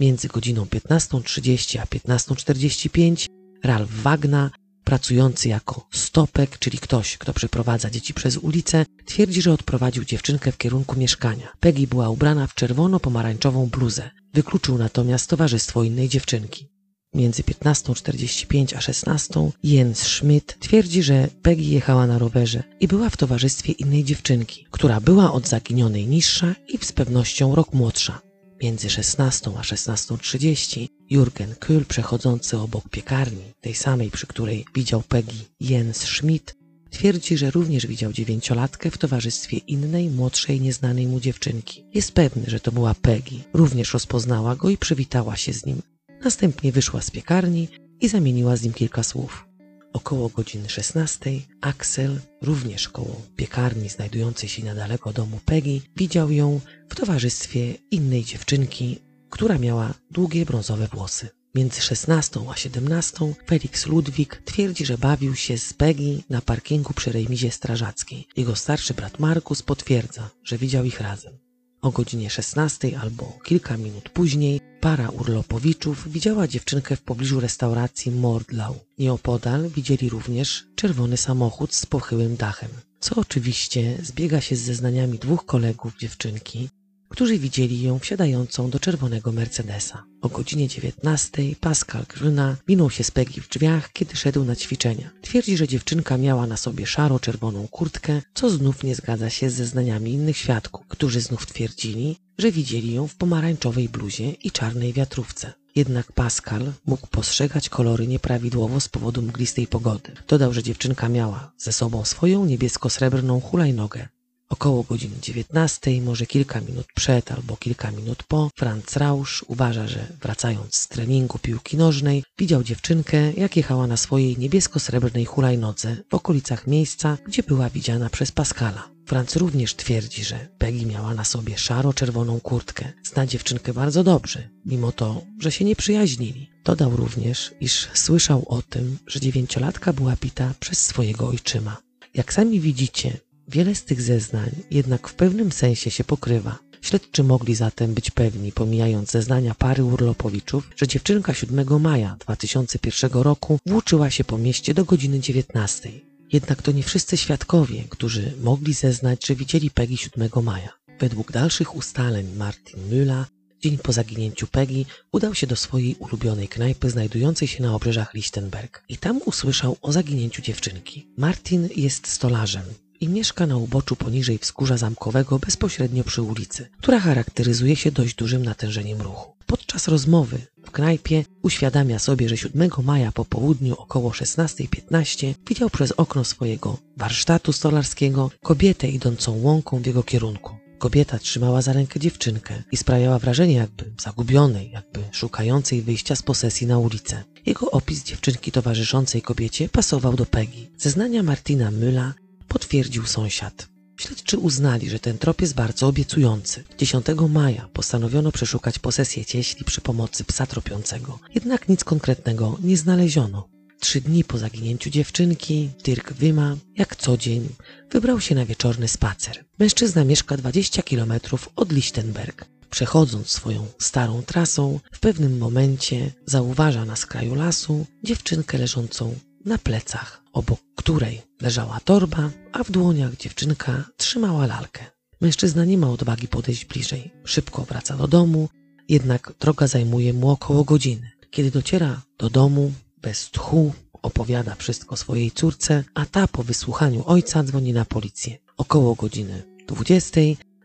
Między godziną 15.30 a 15.45 Ralph Wagner, pracujący jako stopek, czyli ktoś, kto przeprowadza dzieci przez ulicę, twierdzi, że odprowadził dziewczynkę w kierunku mieszkania. Peggy była ubrana w czerwono-pomarańczową bluzę. Wykluczył natomiast towarzystwo innej dziewczynki. Między 15.45 a 16 Jens Schmidt twierdzi, że Peggy jechała na rowerze i była w towarzystwie innej dziewczynki, która była od zaginionej niższa i z pewnością rok młodsza. Między 16 a 16.30 Jurgen Kühl, przechodzący obok piekarni, tej samej, przy której widział Peggy Jens Schmidt, twierdzi, że również widział dziewięciolatkę w towarzystwie innej, młodszej, nieznanej mu dziewczynki. Jest pewny, że to była Peggy. Również rozpoznała go i przywitała się z nim. Następnie wyszła z piekarni i zamieniła z nim kilka słów. Około godziny 16 Axel, również koło piekarni znajdującej się niedaleko domu Peggy, widział ją w towarzystwie innej dziewczynki, która miała długie brązowe włosy. Między 16 a 17 Felix Ludwik twierdzi, że bawił się z Peggy na parkingu przy rejmizie strażackiej. Jego starszy brat Markus potwierdza, że widział ich razem. O godzinie 16 albo kilka minut później para urlopowiczów widziała dziewczynkę w pobliżu restauracji Mordlau. Nieopodal widzieli również czerwony samochód z pochyłym dachem, co oczywiście zbiega się z zeznaniami dwóch kolegów dziewczynki, którzy widzieli ją wsiadającą do czerwonego Mercedesa. O godzinie 19 Pascal Grzyna minął się z Peggy w drzwiach, kiedy szedł na ćwiczenia. Twierdzi, że dziewczynka miała na sobie szaro-czerwoną kurtkę, co znów nie zgadza się z zeznaniami innych świadków, którzy znów twierdzili, że widzieli ją w pomarańczowej bluzie i czarnej wiatrówce. Jednak Pascal mógł postrzegać kolory nieprawidłowo z powodu mglistej pogody. Dodał, że dziewczynka miała ze sobą swoją niebiesko-srebrną hulajnogę. Około godziny 19, może kilka minut przed albo kilka minut po, Franz Rausch uważa, że wracając z treningu piłki nożnej, widział dziewczynkę, jak jechała na swojej niebiesko-srebrnej hulajnodze w okolicach miejsca, gdzie była widziana przez Pascala. Franz również twierdzi, że Peggy miała na sobie szaro-czerwoną kurtkę. Zna dziewczynkę bardzo dobrze, mimo to, że się nie przyjaźnili. Dodał również, iż słyszał o tym, że dziewięciolatka była pita przez swojego ojczyma. Jak sami widzicie, wiele z tych zeznań jednak w pewnym sensie się pokrywa. Śledczy mogli zatem być pewni, pomijając zeznania pary urlopowiczów, że dziewczynka 7 maja 2001 roku włóczyła się po mieście do godziny 19. Jednak to nie wszyscy świadkowie, którzy mogli zeznać, że widzieli Peggy 7 maja. Według dalszych ustaleń Martin Müller dzień po zaginięciu Peggy udał się do swojej ulubionej knajpy znajdującej się na obrzeżach Lichtenberg i tam usłyszał o zaginięciu dziewczynki. Martin jest stolarzem i mieszka na uboczu poniżej wzgórza zamkowego bezpośrednio przy ulicy, która charakteryzuje się dość dużym natężeniem ruchu. Podczas rozmowy w knajpie uświadamia sobie, że 7 maja po południu około 16.15 widział przez okno swojego warsztatu stolarskiego kobietę idącą łąką w jego kierunku. Kobieta trzymała za rękę dziewczynkę i sprawiała wrażenie jakby zagubionej, jakby szukającej wyjścia z posesji na ulicę. Jego opis dziewczynki towarzyszącej kobiecie pasował do Peggy. Zeznania Martina Mülla potwierdził sąsiad. Śledczy uznali, że ten trop jest bardzo obiecujący. 10 maja postanowiono przeszukać posesję cieśli przy pomocy psa tropiącego, jednak nic konkretnego nie znaleziono. Trzy dni po zaginięciu dziewczynki, Dirk Wyma, jak co dzień, wybrał się na wieczorny spacer. Mężczyzna mieszka 20 km od Lichtenberg. Przechodząc swoją starą trasą, w pewnym momencie zauważa na skraju lasu dziewczynkę leżącą na plecach, obok której leżała torba, a w dłoniach dziewczynka trzymała lalkę. Mężczyzna nie ma odwagi podejść bliżej. Szybko wraca do domu, jednak droga zajmuje mu około godziny. Kiedy dociera do domu, bez tchu opowiada wszystko swojej córce, a ta po wysłuchaniu ojca dzwoni na policję. Około godziny 20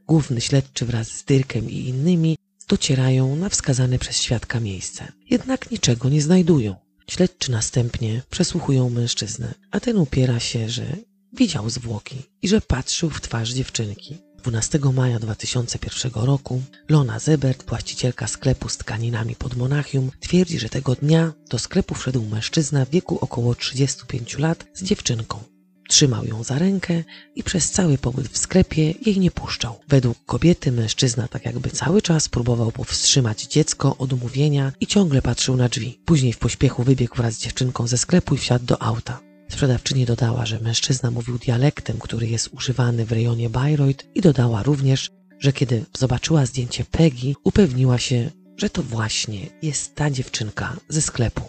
główny śledczy wraz z Dyrkiem i innymi docierają na wskazane przez świadka miejsce. Jednak niczego nie znajdują. Śledczy następnie przesłuchują mężczyznę, a ten upiera się, że widział zwłoki i że patrzył w twarz dziewczynki. 12 maja 2001 roku Lona Zebert, właścicielka sklepu z tkaninami pod Monachium, twierdzi, że tego dnia do sklepu wszedł mężczyzna w wieku około 35 lat z dziewczynką. Trzymał ją za rękę i przez cały pobyt w sklepie jej nie puszczał. Według kobiety mężczyzna tak jakby cały czas próbował powstrzymać dziecko od mówienia i ciągle patrzył na drzwi. Później w pośpiechu wybiegł wraz z dziewczynką ze sklepu i wsiadł do auta. Sprzedawczyni dodała, że mężczyzna mówił dialektem, który jest używany w rejonie Bayreuth i dodała również, że kiedy zobaczyła zdjęcie Peggy, upewniła się, że to właśnie jest ta dziewczynka ze sklepu.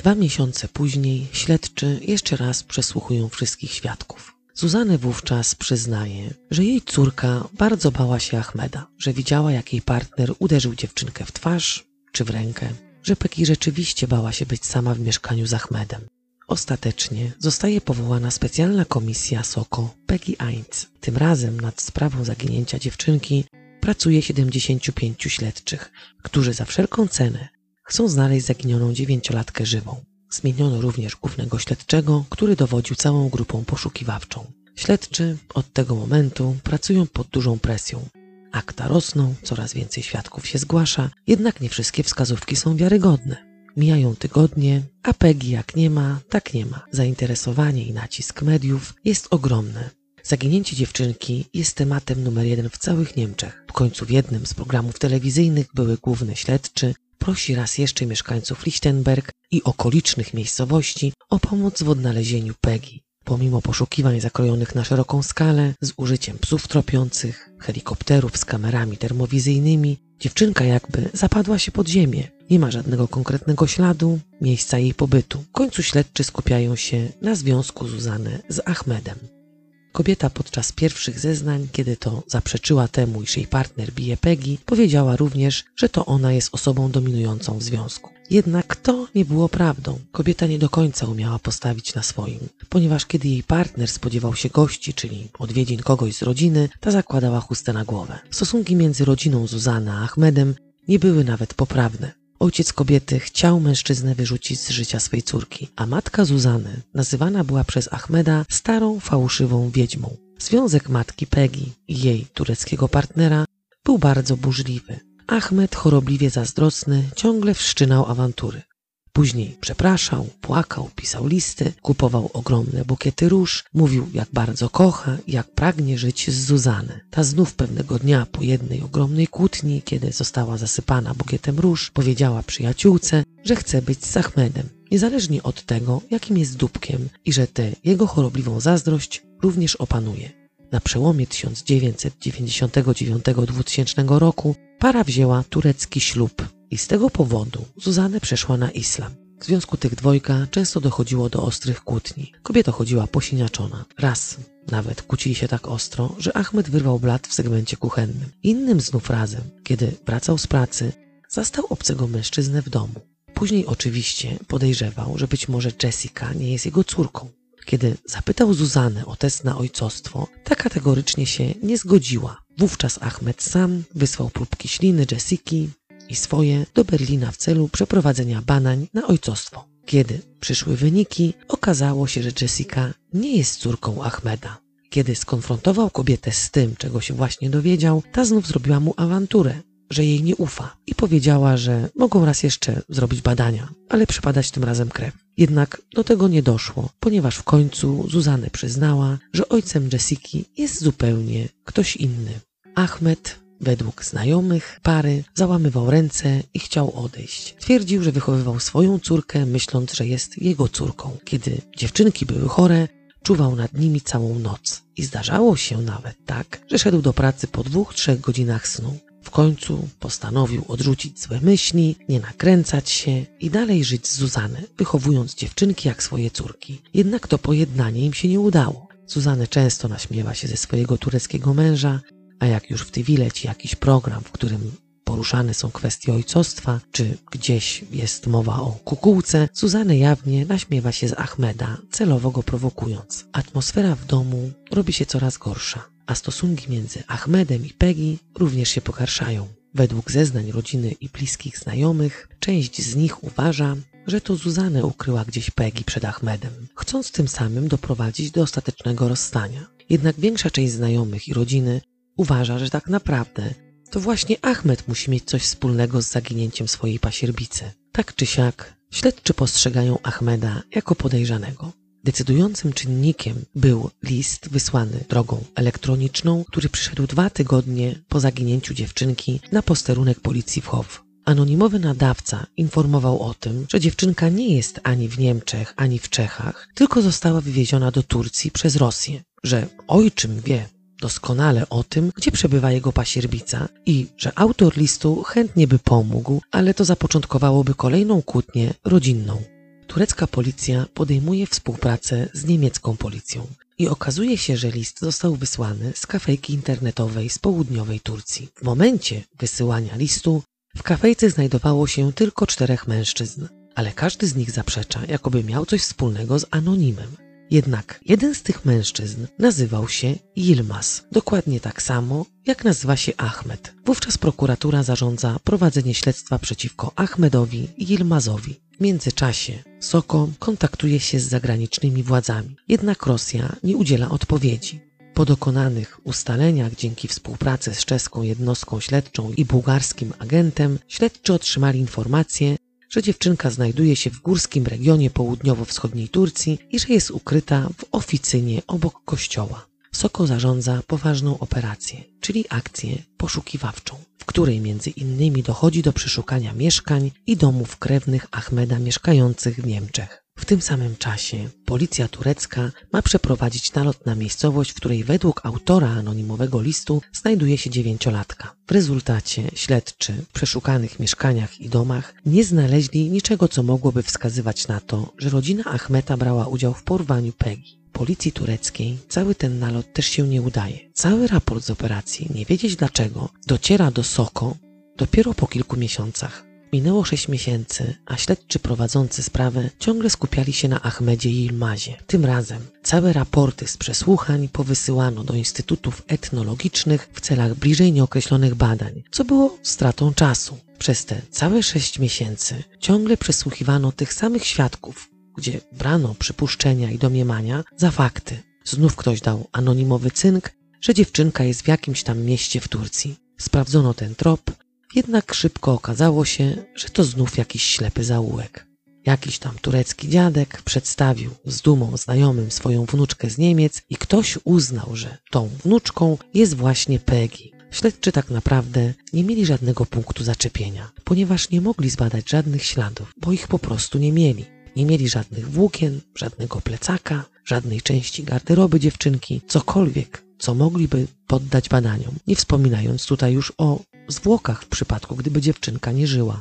Dwa miesiące później śledczy jeszcze raz przesłuchują wszystkich świadków. Zuzanę wówczas przyznaje, że jej córka bardzo bała się Ahmeda, że widziała jak jej partner uderzył dziewczynkę w twarz czy w rękę, że Peggy rzeczywiście bała się być sama w mieszkaniu z Ahmedem. Ostatecznie zostaje powołana specjalna komisja SOKO Peggy Eins. Tym razem nad sprawą zaginięcia dziewczynki pracuje 75 śledczych, którzy za wszelką cenę chcą znaleźć zaginioną dziewięciolatkę żywą. Zmieniono również głównego śledczego, który dowodził całą grupą poszukiwawczą. Śledczy od tego momentu pracują pod dużą presją. Akta rosną, coraz więcej świadków się zgłasza, jednak nie wszystkie wskazówki są wiarygodne. Mijają tygodnie, a Peggy jak nie ma, tak nie ma. Zainteresowanie i nacisk mediów jest ogromne. Zaginięcie dziewczynki jest tematem numer jeden w całych Niemczech. W końcu w jednym z programów telewizyjnych były główny śledczy prosi raz jeszcze mieszkańców Lichtenberg i okolicznych miejscowości o pomoc w odnalezieniu Peggy. Pomimo poszukiwań zakrojonych na szeroką skalę, z użyciem psów tropiących, helikopterów z kamerami termowizyjnymi, dziewczynka jakby zapadła się pod ziemię. Nie ma żadnego konkretnego śladu, miejsca jej pobytu. W końcu śledczy skupiają się na związku Zuzany z Ahmedem. Kobieta podczas pierwszych zeznań, kiedy to zaprzeczyła temu, iż jej partner bije Peggy, powiedziała również, że to ona jest osobą dominującą w związku. Jednak to nie było prawdą. Kobieta nie do końca umiała postawić na swoim, ponieważ kiedy jej partner spodziewał się gości, czyli odwiedzin kogoś z rodziny, ta zakładała chustę na głowę. Stosunki między rodziną Zuzana a Ahmedem nie były nawet poprawne. Ojciec kobiety chciał mężczyznę wyrzucić z życia swej córki, a matka Zuzany nazywana była przez Ahmeda starą, fałszywą wiedźmą. Związek matki Peggy i jej tureckiego partnera był bardzo burzliwy. Ahmed, chorobliwie zazdrosny, ciągle wszczynał awantury. Później przepraszał, płakał, pisał listy, kupował ogromne bukiety róż, mówił jak bardzo kocha jak pragnie żyć z Zuzany. Ta znów pewnego dnia po jednej ogromnej kłótni, kiedy została zasypana bukietem róż, powiedziała przyjaciółce, że chce być z Ahmedem, niezależnie od tego, jakim jest dupkiem i że tę jego chorobliwą zazdrość również opanuje. Na przełomie 1999-2000 roku para wzięła turecki ślub i z tego powodu Zuzanę przeszła na islam. W związku tych dwojga często dochodziło do ostrych kłótni. Kobieta chodziła posiniaczona. Raz nawet kłócili się tak ostro, że Ahmed wyrwał blat w segmencie kuchennym. Innym znów razem, kiedy wracał z pracy, zastał obcego mężczyznę w domu. Później oczywiście podejrzewał, że być może Jessica nie jest jego córką. Kiedy zapytał Zuzanę o test na ojcostwo, ta kategorycznie się nie zgodziła. Wówczas Ahmed sam wysłał próbki śliny Jessiki i swoje do Berlina w celu przeprowadzenia badań na ojcostwo. Kiedy przyszły wyniki, okazało się, że Jessica nie jest córką Ahmeda. Kiedy skonfrontował kobietę z tym, czego się właśnie dowiedział, ta znów zrobiła mu awanturę, że jej nie ufa i powiedziała, że mogą raz jeszcze zrobić badania, ale przypadać tym razem krew. Jednak do tego nie doszło, ponieważ w końcu Zuzanę przyznała, że ojcem Jessiki jest zupełnie ktoś inny. Ahmed Według znajomych pary załamywał ręce i chciał odejść. Twierdził, że wychowywał swoją córkę, myśląc, że jest jego córką. Kiedy dziewczynki były chore, czuwał nad nimi całą noc. I zdarzało się nawet tak, że szedł do pracy po dwóch, trzech godzinach snu. W końcu postanowił odrzucić złe myśli, nie nakręcać się i dalej żyć z Zuzany, wychowując dziewczynki jak swoje córki. Jednak to pojednanie im się nie udało. Zuzanę często naśmiewa się ze swojego tureckiego męża, a jak już w TV leci jakiś program, w którym poruszane są kwestie ojcostwa, czy gdzieś jest mowa o kukułce, Suzanne jawnie naśmiewa się z Ahmeda, celowo go prowokując. Atmosfera w domu robi się coraz gorsza, a stosunki między Ahmedem i Peggy również się pogarszają. Według zeznań rodziny i bliskich znajomych, część z nich uważa, że to Zuzanę ukryła gdzieś Peggy przed Ahmedem, chcąc tym samym doprowadzić do ostatecznego rozstania. Jednak większa część znajomych i rodziny uważa, że tak naprawdę to właśnie Ahmed musi mieć coś wspólnego z zaginięciem swojej pasierbicy. Tak czy siak, śledczy postrzegają Ahmeda jako podejrzanego. Decydującym czynnikiem był list wysłany drogą elektroniczną, który przyszedł dwa tygodnie po zaginięciu dziewczynki na posterunek policji w Chow. Anonimowy nadawca informował o tym, że dziewczynka nie jest ani w Niemczech, ani w Czechach, tylko została wywieziona do Turcji przez Rosję, że ojczym wie, doskonale o tym, gdzie przebywa jego pasierbica i że autor listu chętnie by pomógł, ale to zapoczątkowałoby kolejną kłótnię rodzinną. Turecka policja podejmuje współpracę z niemiecką policją i okazuje się, że list został wysłany z kafejki internetowej z południowej Turcji. W momencie wysyłania listu w kafejce znajdowało się tylko czterech mężczyzn, ale każdy z nich zaprzecza, jakoby miał coś wspólnego z anonimem. Jednak jeden z tych mężczyzn nazywał się Yilmaz, dokładnie tak samo jak nazywa się Ahmed. Wówczas prokuratura zarządza prowadzenie śledztwa przeciwko Ahmedowi i Yilmazowi. W międzyczasie Soko kontaktuje się z zagranicznymi władzami, jednak Rosja nie udziela odpowiedzi. Po dokonanych ustaleniach dzięki współpracy z czeską jednostką śledczą i bułgarskim agentem, śledczy otrzymali informację, że dziewczynka znajduje się w górskim regionie południowo-wschodniej Turcji i że jest ukryta w oficynie obok kościoła. Soko zarządza poważną operację, czyli akcję poszukiwawczą, w której między innymi dochodzi do przeszukania mieszkań i domów krewnych Ahmeda mieszkających w Niemczech. W tym samym czasie policja turecka ma przeprowadzić nalot na miejscowość, w której według autora anonimowego listu znajduje się dziewięciolatka. W rezultacie śledczy w przeszukanych mieszkaniach i domach nie znaleźli niczego, co mogłoby wskazywać na to, że rodzina Ahmeta brała udział w porwaniu Peggy. Policji tureckiej cały ten nalot też się nie udaje. Cały raport z operacji, nie wiedzieć dlaczego, dociera do Soko dopiero po kilku miesiącach. Minęło sześć miesięcy, a śledczy prowadzący sprawę ciągle skupiali się na Ahmedzie i Ilmazie. Tym razem całe raporty z przesłuchań powysyłano do instytutów etnologicznych w celach bliżej nieokreślonych badań, co było stratą czasu. Przez te całe sześć miesięcy ciągle przesłuchiwano tych samych świadków, gdzie brano przypuszczenia i domniemania za fakty. Znów ktoś dał anonimowy cynk, że dziewczynka jest w jakimś tam mieście w Turcji. Sprawdzono ten trop, jednak szybko okazało się, że to znów jakiś ślepy zaułek. Jakiś tam turecki dziadek przedstawił z dumą znajomym swoją wnuczkę z Niemiec i ktoś uznał, że tą wnuczką jest właśnie Peggy. Śledczy tak naprawdę nie mieli żadnego punktu zaczepienia, ponieważ nie mogli zbadać żadnych śladów, bo ich po prostu nie mieli. Nie mieli żadnych włókien, żadnego plecaka, żadnej części garderoby dziewczynki, cokolwiek, co mogliby poddać badaniom, nie wspominając tutaj już o zwłokach w przypadku, gdyby dziewczynka nie żyła.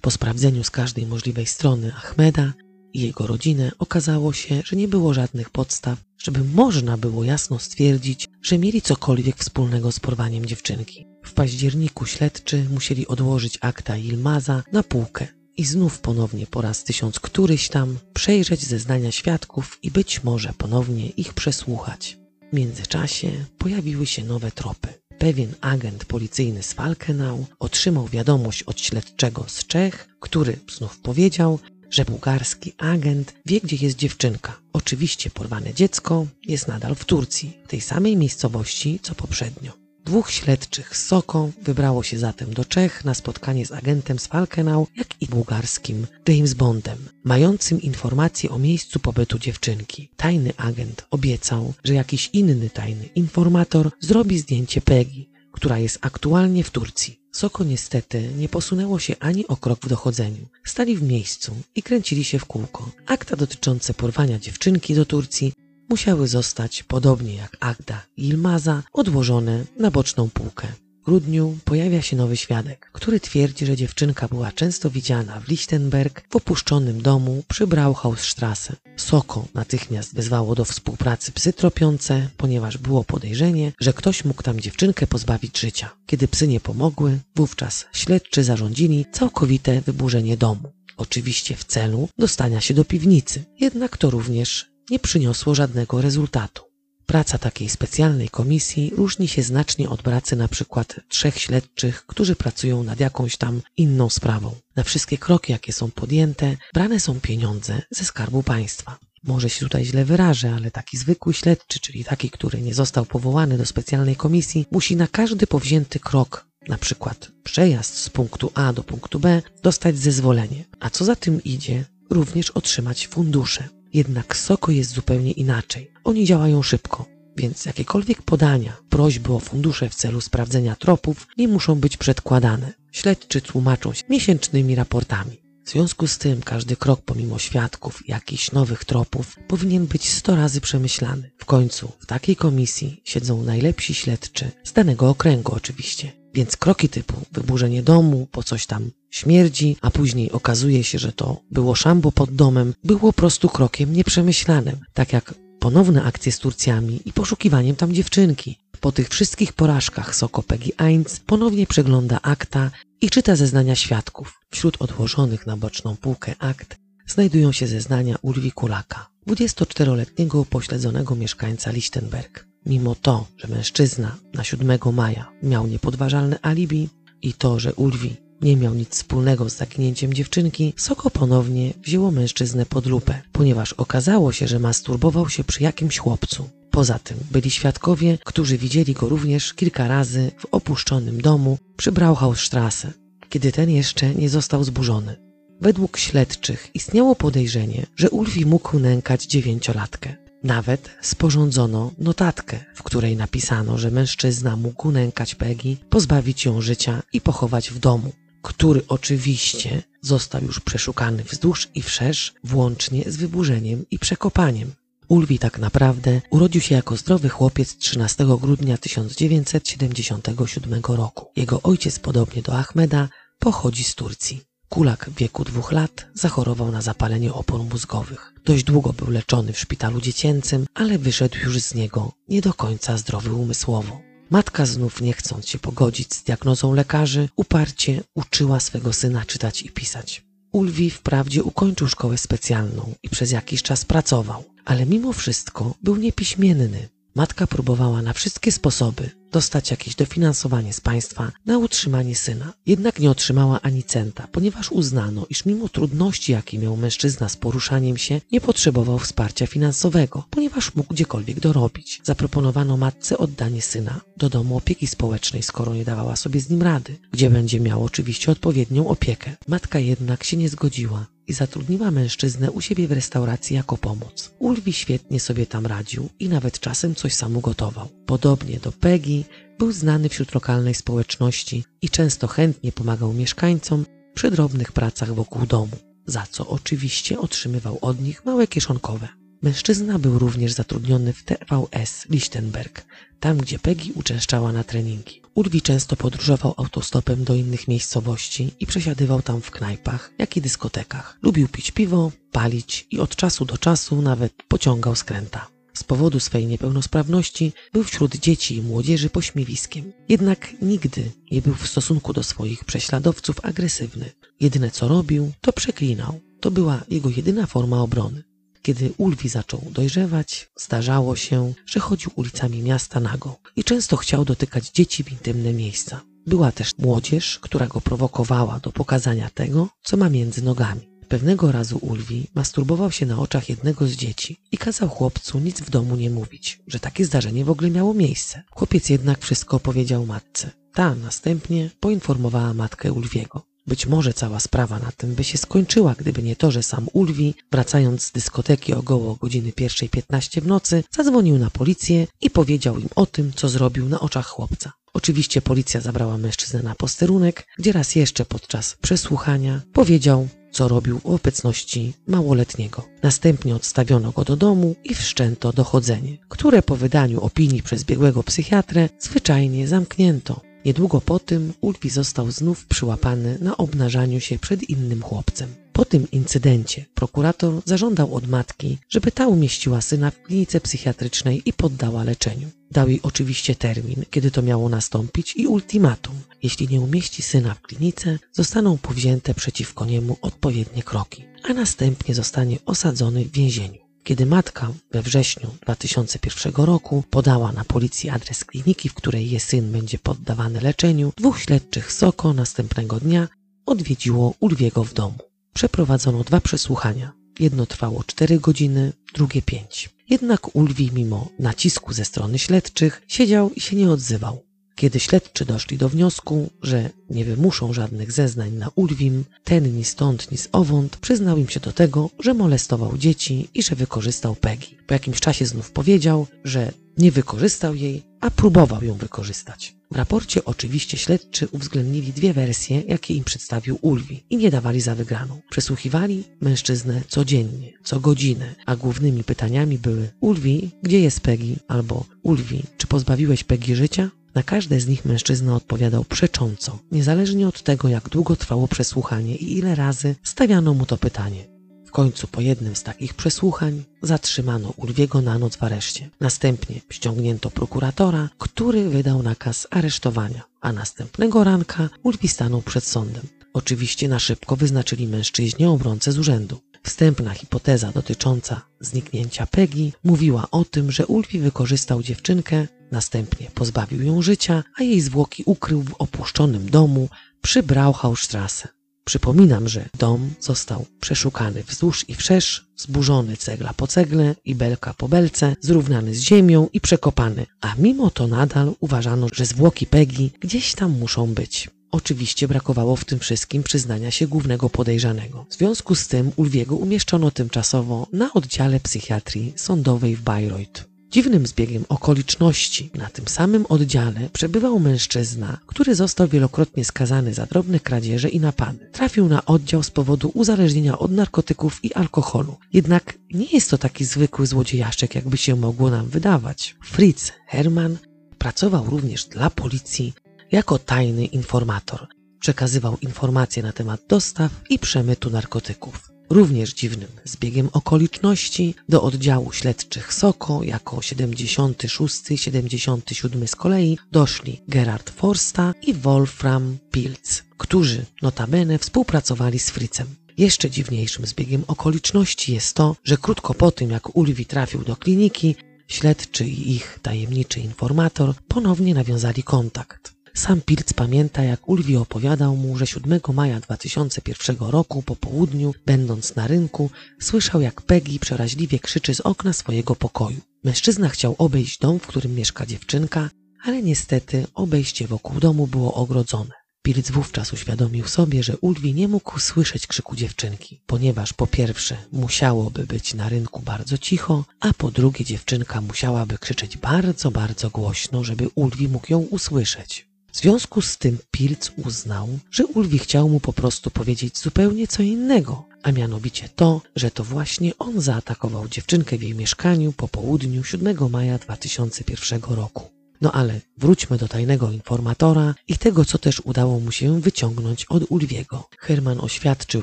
Po sprawdzeniu z każdej możliwej strony Ahmeda i jego rodzinę okazało się, że nie było żadnych podstaw, żeby można było jasno stwierdzić, że mieli cokolwiek wspólnego z porwaniem dziewczynki. W październiku śledczy musieli odłożyć akta Ilmaza na półkę i znów ponownie po raz tysiąc któryś tam przejrzeć zeznania świadków i być może ponownie ich przesłuchać. W międzyczasie pojawiły się nowe tropy. Pewien agent policyjny z Falkenau otrzymał wiadomość od śledczego z Czech, który znów powiedział, że bułgarski agent wie, gdzie jest dziewczynka. Oczywiście porwane dziecko jest nadal w Turcji, tej samej miejscowości co poprzednio. Dwóch śledczych z Soko wybrało się zatem do Czech na spotkanie z agentem z Falkenau, jak i bułgarskim James Bondem, mającym informacje o miejscu pobytu dziewczynki. Tajny agent obiecał, że jakiś inny tajny informator zrobi zdjęcie Peggy, która jest aktualnie w Turcji. Soko niestety nie posunęło się ani o krok w dochodzeniu. Stali w miejscu i kręcili się w kółko. Akta dotyczące porwania dziewczynki do Turcji musiały zostać, podobnie jak Agda i Ilmaza, odłożone na boczną półkę. W grudniu pojawia się nowy świadek, który twierdzi, że dziewczynka była często widziana w Lichtenberg w opuszczonym domu przy Brauhausstrasse. Soko natychmiast wezwało do współpracy psy tropiące, ponieważ było podejrzenie, że ktoś mógł tam dziewczynkę pozbawić życia. Kiedy psy nie pomogły, wówczas śledczy zarządzili całkowite wyburzenie domu. Oczywiście w celu dostania się do piwnicy, jednak to również nie przyniosło żadnego rezultatu. Praca takiej specjalnej komisji różni się znacznie od pracy na przykład trzech śledczych, którzy pracują nad jakąś tam inną sprawą. Na wszystkie kroki, jakie są podjęte, brane są pieniądze ze skarbu państwa. Może się tutaj źle wyrażę, ale taki zwykły śledczy, czyli taki, który nie został powołany do specjalnej komisji, musi na każdy powzięty krok, na przykład przejazd z punktu A do punktu B, dostać zezwolenie, a co za tym idzie, również otrzymać fundusze. Jednak Soko jest zupełnie inaczej. Oni działają szybko, więc jakiekolwiek podania, prośby o fundusze w celu sprawdzenia tropów nie muszą być przedkładane. Śledczy tłumaczą się miesięcznymi raportami. W związku z tym każdy krok pomimo świadków jakichś nowych tropów powinien być sto razy przemyślany. W końcu w takiej komisji siedzą najlepsi śledczy z danego okręgu oczywiście. Więc kroki typu wyburzenie domu, po coś tam śmierdzi, a później okazuje się, że to było szambo pod domem, było prostu krokiem nieprzemyślanym. Tak jak ponowne akcje z Turcjami i poszukiwaniem tam dziewczynki. Po tych wszystkich porażkach Soko Peggy Eins ponownie przegląda akta i czyta zeznania świadków. Wśród odłożonych na boczną półkę akt znajdują się zeznania Ulwi Kulaka, 24-letniego upośledzonego mieszkańca Lichtenberg. Mimo to, że mężczyzna na 7 maja miał niepodważalne alibi i to, że Ulwi nie miał nic wspólnego z zaginięciem dziewczynki, Soko ponownie wzięło mężczyznę pod lupę, ponieważ okazało się, że masturbował się przy jakimś chłopcu. Poza tym byli świadkowie, którzy widzieli go również kilka razy w opuszczonym domu przy Brauhausstrasse, kiedy ten jeszcze nie został zburzony. Według śledczych istniało podejrzenie, że Ulfi mógł nękać dziewięciolatkę. Nawet sporządzono notatkę, w której napisano, że mężczyzna mógł nękać Peggy, pozbawić ją życia i pochować w domu, który oczywiście został już przeszukany wzdłuż i wszerz, włącznie z wyburzeniem i przekopaniem. Ulwi tak naprawdę urodził się jako zdrowy chłopiec 13 grudnia 1977 roku. Jego ojciec, podobnie do Ahmeda, pochodzi z Turcji. Kulak w wieku dwóch lat zachorował na zapalenie opon mózgowych. Dość długo był leczony w szpitalu dziecięcym, ale wyszedł już z niego nie do końca zdrowy umysłowo. Matka znów nie chcąc się pogodzić z diagnozą lekarzy, uparcie uczyła swego syna czytać i pisać. Ulwi wprawdzie ukończył szkołę specjalną i przez jakiś czas pracował, ale mimo wszystko był niepiśmienny. Matka próbowała na wszystkie sposoby dostać jakieś dofinansowanie z państwa na utrzymanie syna. Jednak nie otrzymała ani centa, ponieważ uznano, iż mimo trudności, jakie miał mężczyzna z poruszaniem się, nie potrzebował wsparcia finansowego, ponieważ mógł gdziekolwiek dorobić. Zaproponowano matce oddanie syna do domu opieki społecznej, skoro nie dawała sobie z nim rady, gdzie będzie miał oczywiście odpowiednią opiekę. Matka jednak się nie zgodziła i zatrudniła mężczyznę u siebie w restauracji jako pomoc. Ulwi świetnie sobie tam radził i nawet czasem coś sam ugotował. Podobnie do Peggy był znany wśród lokalnej społeczności i często chętnie pomagał mieszkańcom przy drobnych pracach wokół domu, za co oczywiście otrzymywał od nich małe kieszonkowe. Mężczyzna był również zatrudniony w TVS Lichtenberg, tam gdzie Peggy uczęszczała na treningi. Urwi często podróżował autostopem do innych miejscowości i przesiadywał tam w knajpach, jak i dyskotekach. Lubił pić piwo, palić i od czasu do czasu nawet pociągał skręta. Z powodu swej niepełnosprawności był wśród dzieci i młodzieży pośmiewiskiem. Jednak nigdy nie był w stosunku do swoich prześladowców agresywny. Jedyne co robił, to przeklinał. To była jego jedyna forma obrony. Kiedy Ulwi zaczął dojrzewać, zdarzało się, że chodził ulicami miasta nago i często chciał dotykać dzieci w intymne miejsca. Była też młodzież, która go prowokowała do pokazania tego, co ma między nogami. Pewnego razu Ulwi masturbował się na oczach jednego z dzieci i kazał chłopcu nic w domu nie mówić, że takie zdarzenie w ogóle miało miejsce. Chłopiec jednak wszystko powiedział matce. Ta następnie poinformowała matkę Ulwiego. Być może cała sprawa na tym by się skończyła, gdyby nie to, że sam Ulwi, wracając z dyskoteki około godziny 1.15 w nocy, zadzwonił na policję i powiedział im o tym, co zrobił na oczach chłopca. Oczywiście policja zabrała mężczyznę na posterunek, gdzie raz jeszcze podczas przesłuchania powiedział, co robił w obecności małoletniego. Następnie odstawiono go do domu i wszczęto dochodzenie, które po wydaniu opinii przez biegłego psychiatrę zwyczajnie zamknięto. Niedługo po tym Ulfi został znów przyłapany na obnażaniu się przed innym chłopcem. Po tym incydencie prokurator zażądał od matki, żeby ta umieściła syna w klinice psychiatrycznej i poddała leczeniu. Dał jej oczywiście termin, kiedy to miało nastąpić i ultimatum. Jeśli nie umieści syna w klinice, zostaną powzięte przeciwko niemu odpowiednie kroki, a następnie zostanie osadzony w więzieniu. Kiedy matka we wrześniu 2001 roku podała na policji adres kliniki, w której jej syn będzie poddawany leczeniu, dwóch śledczych Soko następnego dnia odwiedziło Ulwiego w domu. Przeprowadzono dwa przesłuchania. Jedno trwało 4 godziny, drugie 5. Jednak Ulwi mimo nacisku ze strony śledczych siedział i się nie odzywał. Kiedy śledczy doszli do wniosku, że nie wymuszą żadnych zeznań na Ulwim, ten ni stąd, ni z owąd przyznał im się do tego, że molestował dzieci i że wykorzystał Peggy. Po jakimś czasie znów powiedział, że nie wykorzystał jej, a próbował ją wykorzystać. W raporcie oczywiście śledczy uwzględnili dwie wersje, jakie im przedstawił Ulwi i nie dawali za wygraną. Przesłuchiwali mężczyznę codziennie, co godzinę, a głównymi pytaniami były Ulwi, gdzie jest Peggy? albo Ulwi, czy pozbawiłeś Peggy życia? Na każde z nich mężczyzna odpowiadał przecząco, niezależnie od tego, jak długo trwało przesłuchanie i ile razy stawiano mu to pytanie. W końcu po jednym z takich przesłuchań zatrzymano Ulwiego na noc w areszcie. Następnie ściągnięto prokuratora, który wydał nakaz aresztowania, a następnego ranka Ulwi stanął przed sądem. Oczywiście na szybko wyznaczyli mężczyźnie obrońcę z urzędu. Wstępna hipoteza dotycząca zniknięcia Peggy mówiła o tym, że Ulfi wykorzystał dziewczynkę, następnie pozbawił ją życia, a jej zwłoki ukrył w opuszczonym domu przy Brauhausstrasse. Przypominam, że dom został przeszukany wzdłuż i wszerz, zburzony cegla po cegle i belka po belce, zrównany z ziemią i przekopany, a mimo to nadal uważano, że zwłoki Peggy gdzieś tam muszą być. Oczywiście brakowało w tym wszystkim przyznania się głównego podejrzanego. W związku z tym Ulwiego umieszczono tymczasowo na oddziale psychiatrii sądowej w Bayreuth. Dziwnym zbiegiem okoliczności na tym samym oddziale przebywał mężczyzna, który został wielokrotnie skazany za drobne kradzieże i napady. Trafił na oddział z powodu uzależnienia od narkotyków i alkoholu. Jednak nie jest to taki zwykły złodziejaszczek, jakby się mogło nam wydawać. Fritz Hermann pracował również dla policji jako tajny informator. przekazywał informacje na temat dostaw i przemytu narkotyków. Również dziwnym zbiegiem okoliczności do oddziału śledczych SOKO jako 76-77 z kolei doszli Gerard Forsta i Wolfram Pilz, którzy notabene współpracowali z Fritzem. Jeszcze dziwniejszym zbiegiem okoliczności jest to, że krótko po tym jak Ulwi trafił do kliniki, śledczy i ich tajemniczy informator ponownie nawiązali kontakt. Sam Pilc pamięta, jak Ulwi opowiadał mu, że 7 maja 2001 roku po południu, będąc na rynku, słyszał jak Peggy przeraźliwie krzyczy z okna swojego pokoju. Mężczyzna chciał obejść dom, w którym mieszka dziewczynka, ale niestety obejście wokół domu było ogrodzone. Pilc wówczas uświadomił sobie, że Ulwi nie mógł słyszeć krzyku dziewczynki, ponieważ po pierwsze musiałoby być na rynku bardzo cicho, a po drugie dziewczynka musiałaby krzyczeć bardzo, bardzo głośno, żeby Ulwi mógł ją usłyszeć. W związku z tym Pilc uznał, że Ulwi chciał mu po prostu powiedzieć zupełnie co innego, a mianowicie to, że to właśnie on zaatakował dziewczynkę w jej mieszkaniu po południu 7 maja 2001 roku. No ale wróćmy do tajnego informatora i tego, co też udało mu się wyciągnąć od Ulwiego. Herman oświadczył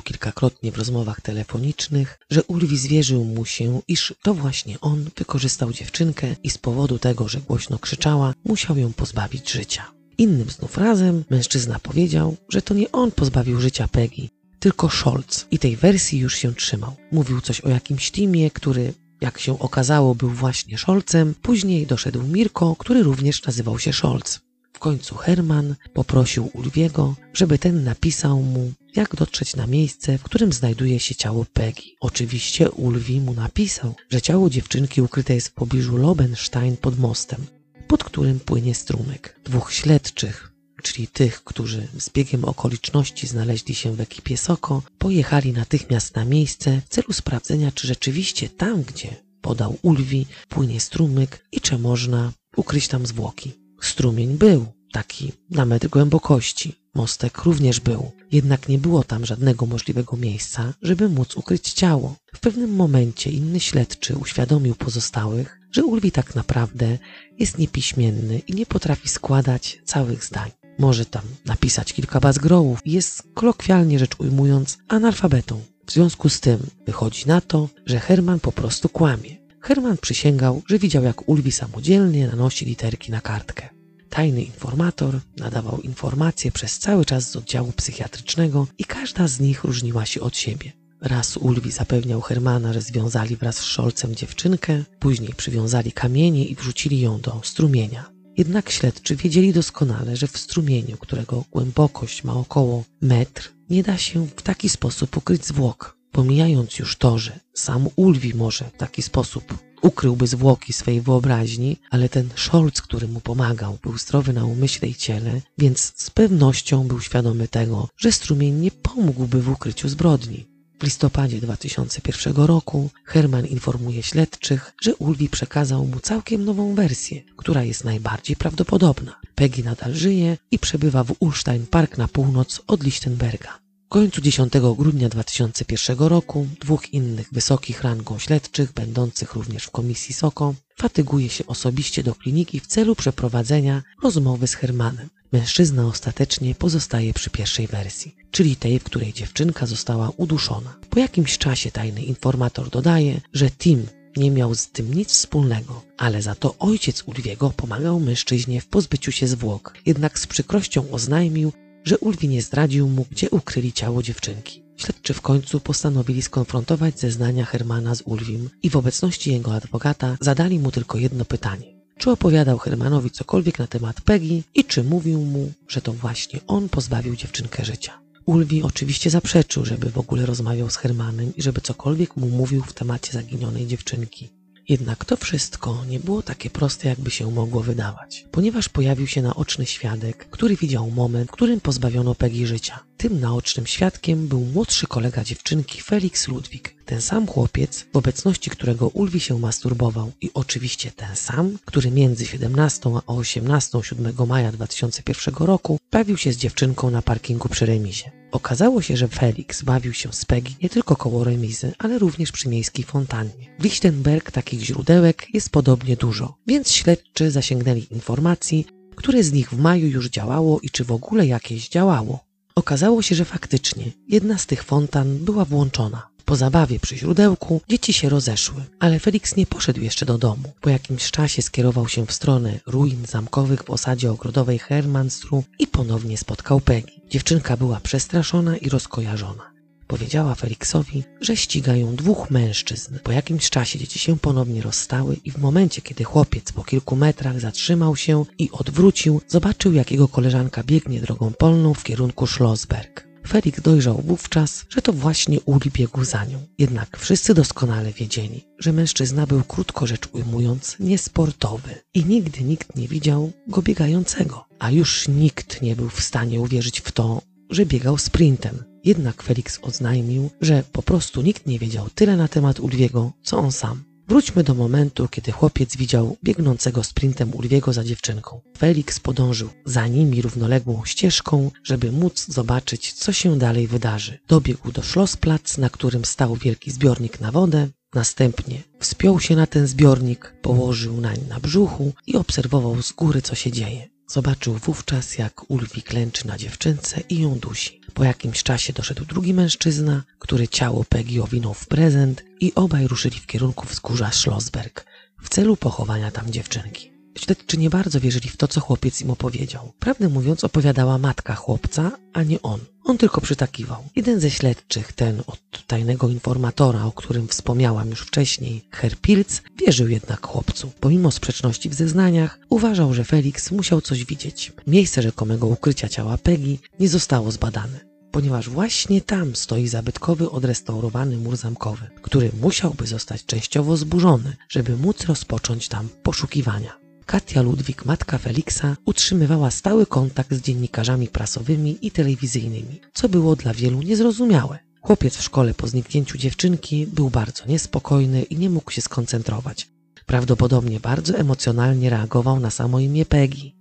kilkakrotnie w rozmowach telefonicznych, że Ulwi zwierzył mu się, iż to właśnie on wykorzystał dziewczynkę i z powodu tego, że głośno krzyczała, musiał ją pozbawić życia. Innym znów razem mężczyzna powiedział, że to nie on pozbawił życia Peggy, tylko Scholz i tej wersji już się trzymał. Mówił coś o jakimś teamie, który jak się okazało był właśnie Scholzem, później doszedł Mirko, który również nazywał się Scholz. W końcu Herman poprosił Ulwiego, żeby ten napisał mu, jak dotrzeć na miejsce, w którym znajduje się ciało Peggy. Oczywiście Ulwi mu napisał, że ciało dziewczynki ukryte jest w pobliżu Lobenstein pod mostem, pod którym płynie strumyk. Dwóch śledczych, czyli tych, którzy z biegiem okoliczności znaleźli się w ekipie Soko, pojechali natychmiast na miejsce w celu sprawdzenia, czy rzeczywiście tam, gdzie podał Ulwi, płynie strumyk i czy można ukryć tam zwłoki. Strumień był, taki na metr głębokości. Mostek również był, jednak nie było tam żadnego możliwego miejsca, żeby móc ukryć ciało. W pewnym momencie inny śledczy uświadomił pozostałych, że Ulwi tak naprawdę jest niepiśmienny i nie potrafi składać całych zdań. Może tam napisać kilka bazgrołów jest kolokwialnie rzecz ujmując analfabetą. W związku z tym wychodzi na to, że Herman po prostu kłamie. Herman przysięgał, że widział jak Ulwi samodzielnie nanosi literki na kartkę. Tajny informator nadawał informacje przez cały czas z oddziału psychiatrycznego i każda z nich różniła się od siebie. Raz Ulwi zapewniał Hermana, że związali wraz z Szolcem dziewczynkę, później przywiązali kamienie i wrzucili ją do strumienia. Jednak śledczy wiedzieli doskonale, że w strumieniu, którego głębokość ma około metr, nie da się w taki sposób ukryć zwłok. Pomijając już to, że sam Ulwi może w taki sposób ukryłby zwłoki swej wyobraźni, ale ten Scholz, który mu pomagał, był zdrowy na umyśle i ciele, więc z pewnością był świadomy tego, że strumień nie pomógłby w ukryciu zbrodni. W listopadzie 2001 roku Herman informuje śledczych, że Ulwi przekazał mu całkiem nową wersję, która jest najbardziej prawdopodobna. Peggy nadal żyje i przebywa w Ulstein Park na północ od Lichtenberga. W końcu 10 grudnia 2001 roku dwóch innych wysokich rangą śledczych, będących również w komisji SOKO, fatyguje się osobiście do kliniki w celu przeprowadzenia rozmowy z Hermanem. Mężczyzna ostatecznie pozostaje przy pierwszej wersji, czyli tej, w której dziewczynka została uduszona. Po jakimś czasie tajny informator dodaje, że Tim nie miał z tym nic wspólnego, ale za to ojciec Ulwiego pomagał mężczyźnie w pozbyciu się zwłok. Jednak z przykrością oznajmił, że Ulwi nie zdradził mu, gdzie ukryli ciało dziewczynki. Śledczy w końcu postanowili skonfrontować zeznania Hermana z Ulwim i w obecności jego adwokata zadali mu tylko jedno pytanie. Czy opowiadał Hermanowi cokolwiek na temat Peggy i czy mówił mu, że to właśnie on pozbawił dziewczynkę życia? Ulwi oczywiście zaprzeczył, żeby w ogóle rozmawiał z Hermanem i żeby cokolwiek mu mówił w temacie zaginionej dziewczynki. Jednak to wszystko nie było takie proste, jakby się mogło wydawać, ponieważ pojawił się naoczny świadek, który widział moment, w którym pozbawiono Peggy życia. Tym naocznym świadkiem był młodszy kolega dziewczynki Felix Ludwik, ten sam chłopiec, w obecności którego Ulwi się masturbował i oczywiście ten sam, który między 17 a 18 7 maja 2001 roku bawił się z dziewczynką na parkingu przy remizie. Okazało się, że Felix bawił się z Peggy nie tylko koło remizy, ale również przy miejskiej fontannie. W Lichtenberg takich źródełek jest podobnie dużo, więc śledczy zasięgnęli informacji, które z nich w maju już działało i czy w ogóle jakieś działało. Okazało się, że faktycznie jedna z tych fontan była włączona. Po zabawie przy źródełku dzieci się rozeszły, ale Felix nie poszedł jeszcze do domu. Po jakimś czasie skierował się w stronę ruin zamkowych w osadzie ogrodowej Hermanstru i ponownie spotkał Peggy. Dziewczynka była przestraszona i rozkojarzona. Powiedziała Felixowi, że ścigają dwóch mężczyzn. Po jakimś czasie dzieci się ponownie rozstały i w momencie, kiedy chłopiec po kilku metrach zatrzymał się i odwrócił, zobaczył, jak jego koleżanka biegnie drogą polną w kierunku Schlossberg. Felix dojrzał wówczas, że to właśnie Uli biegł za nią. Jednak wszyscy doskonale wiedzieli, że mężczyzna był krótko rzecz ujmując niesportowy i nigdy nikt nie widział go biegającego. A już nikt nie był w stanie uwierzyć w to, że biegał sprintem. Jednak Felix oznajmił, że po prostu nikt nie wiedział tyle na temat Ulwiego, co on sam. Wróćmy do momentu, kiedy chłopiec widział biegnącego sprintem Ulwiego za dziewczynką. Felix podążył za nimi równoległą ścieżką, żeby móc zobaczyć, co się dalej wydarzy. Dobiegł do Schlossplatz, na którym stał wielki zbiornik na wodę. Następnie wspiął się na ten zbiornik, położył nań na brzuchu i obserwował z góry, co się dzieje. Zobaczył wówczas, jak Ulwi klęczy na dziewczynce i ją dusi. Po jakimś czasie doszedł drugi mężczyzna, który ciało Peggy owinął w prezent i obaj ruszyli w kierunku wzgórza Schlossberg w celu pochowania tam dziewczynki. Śledczy nie bardzo wierzyli w to, co chłopiec im opowiedział. Prawdę mówiąc, opowiadała matka chłopca, a nie on. On tylko przytakiwał. Jeden ze śledczych, ten od tajnego informatora, o którym wspomniałam już wcześniej, Herr Pilz, wierzył jednak chłopcu. Pomimo sprzeczności w zeznaniach, uważał, że Felix musiał coś widzieć. Miejsce rzekomego ukrycia ciała Peggy nie zostało zbadane ponieważ właśnie tam stoi zabytkowy odrestaurowany mur zamkowy, który musiałby zostać częściowo zburzony, żeby móc rozpocząć tam poszukiwania. Katia Ludwik, matka Feliksa, utrzymywała stały kontakt z dziennikarzami prasowymi i telewizyjnymi, co było dla wielu niezrozumiałe. Chłopiec w szkole po zniknięciu dziewczynki był bardzo niespokojny i nie mógł się skoncentrować. Prawdopodobnie bardzo emocjonalnie reagował na samo imię Peggy.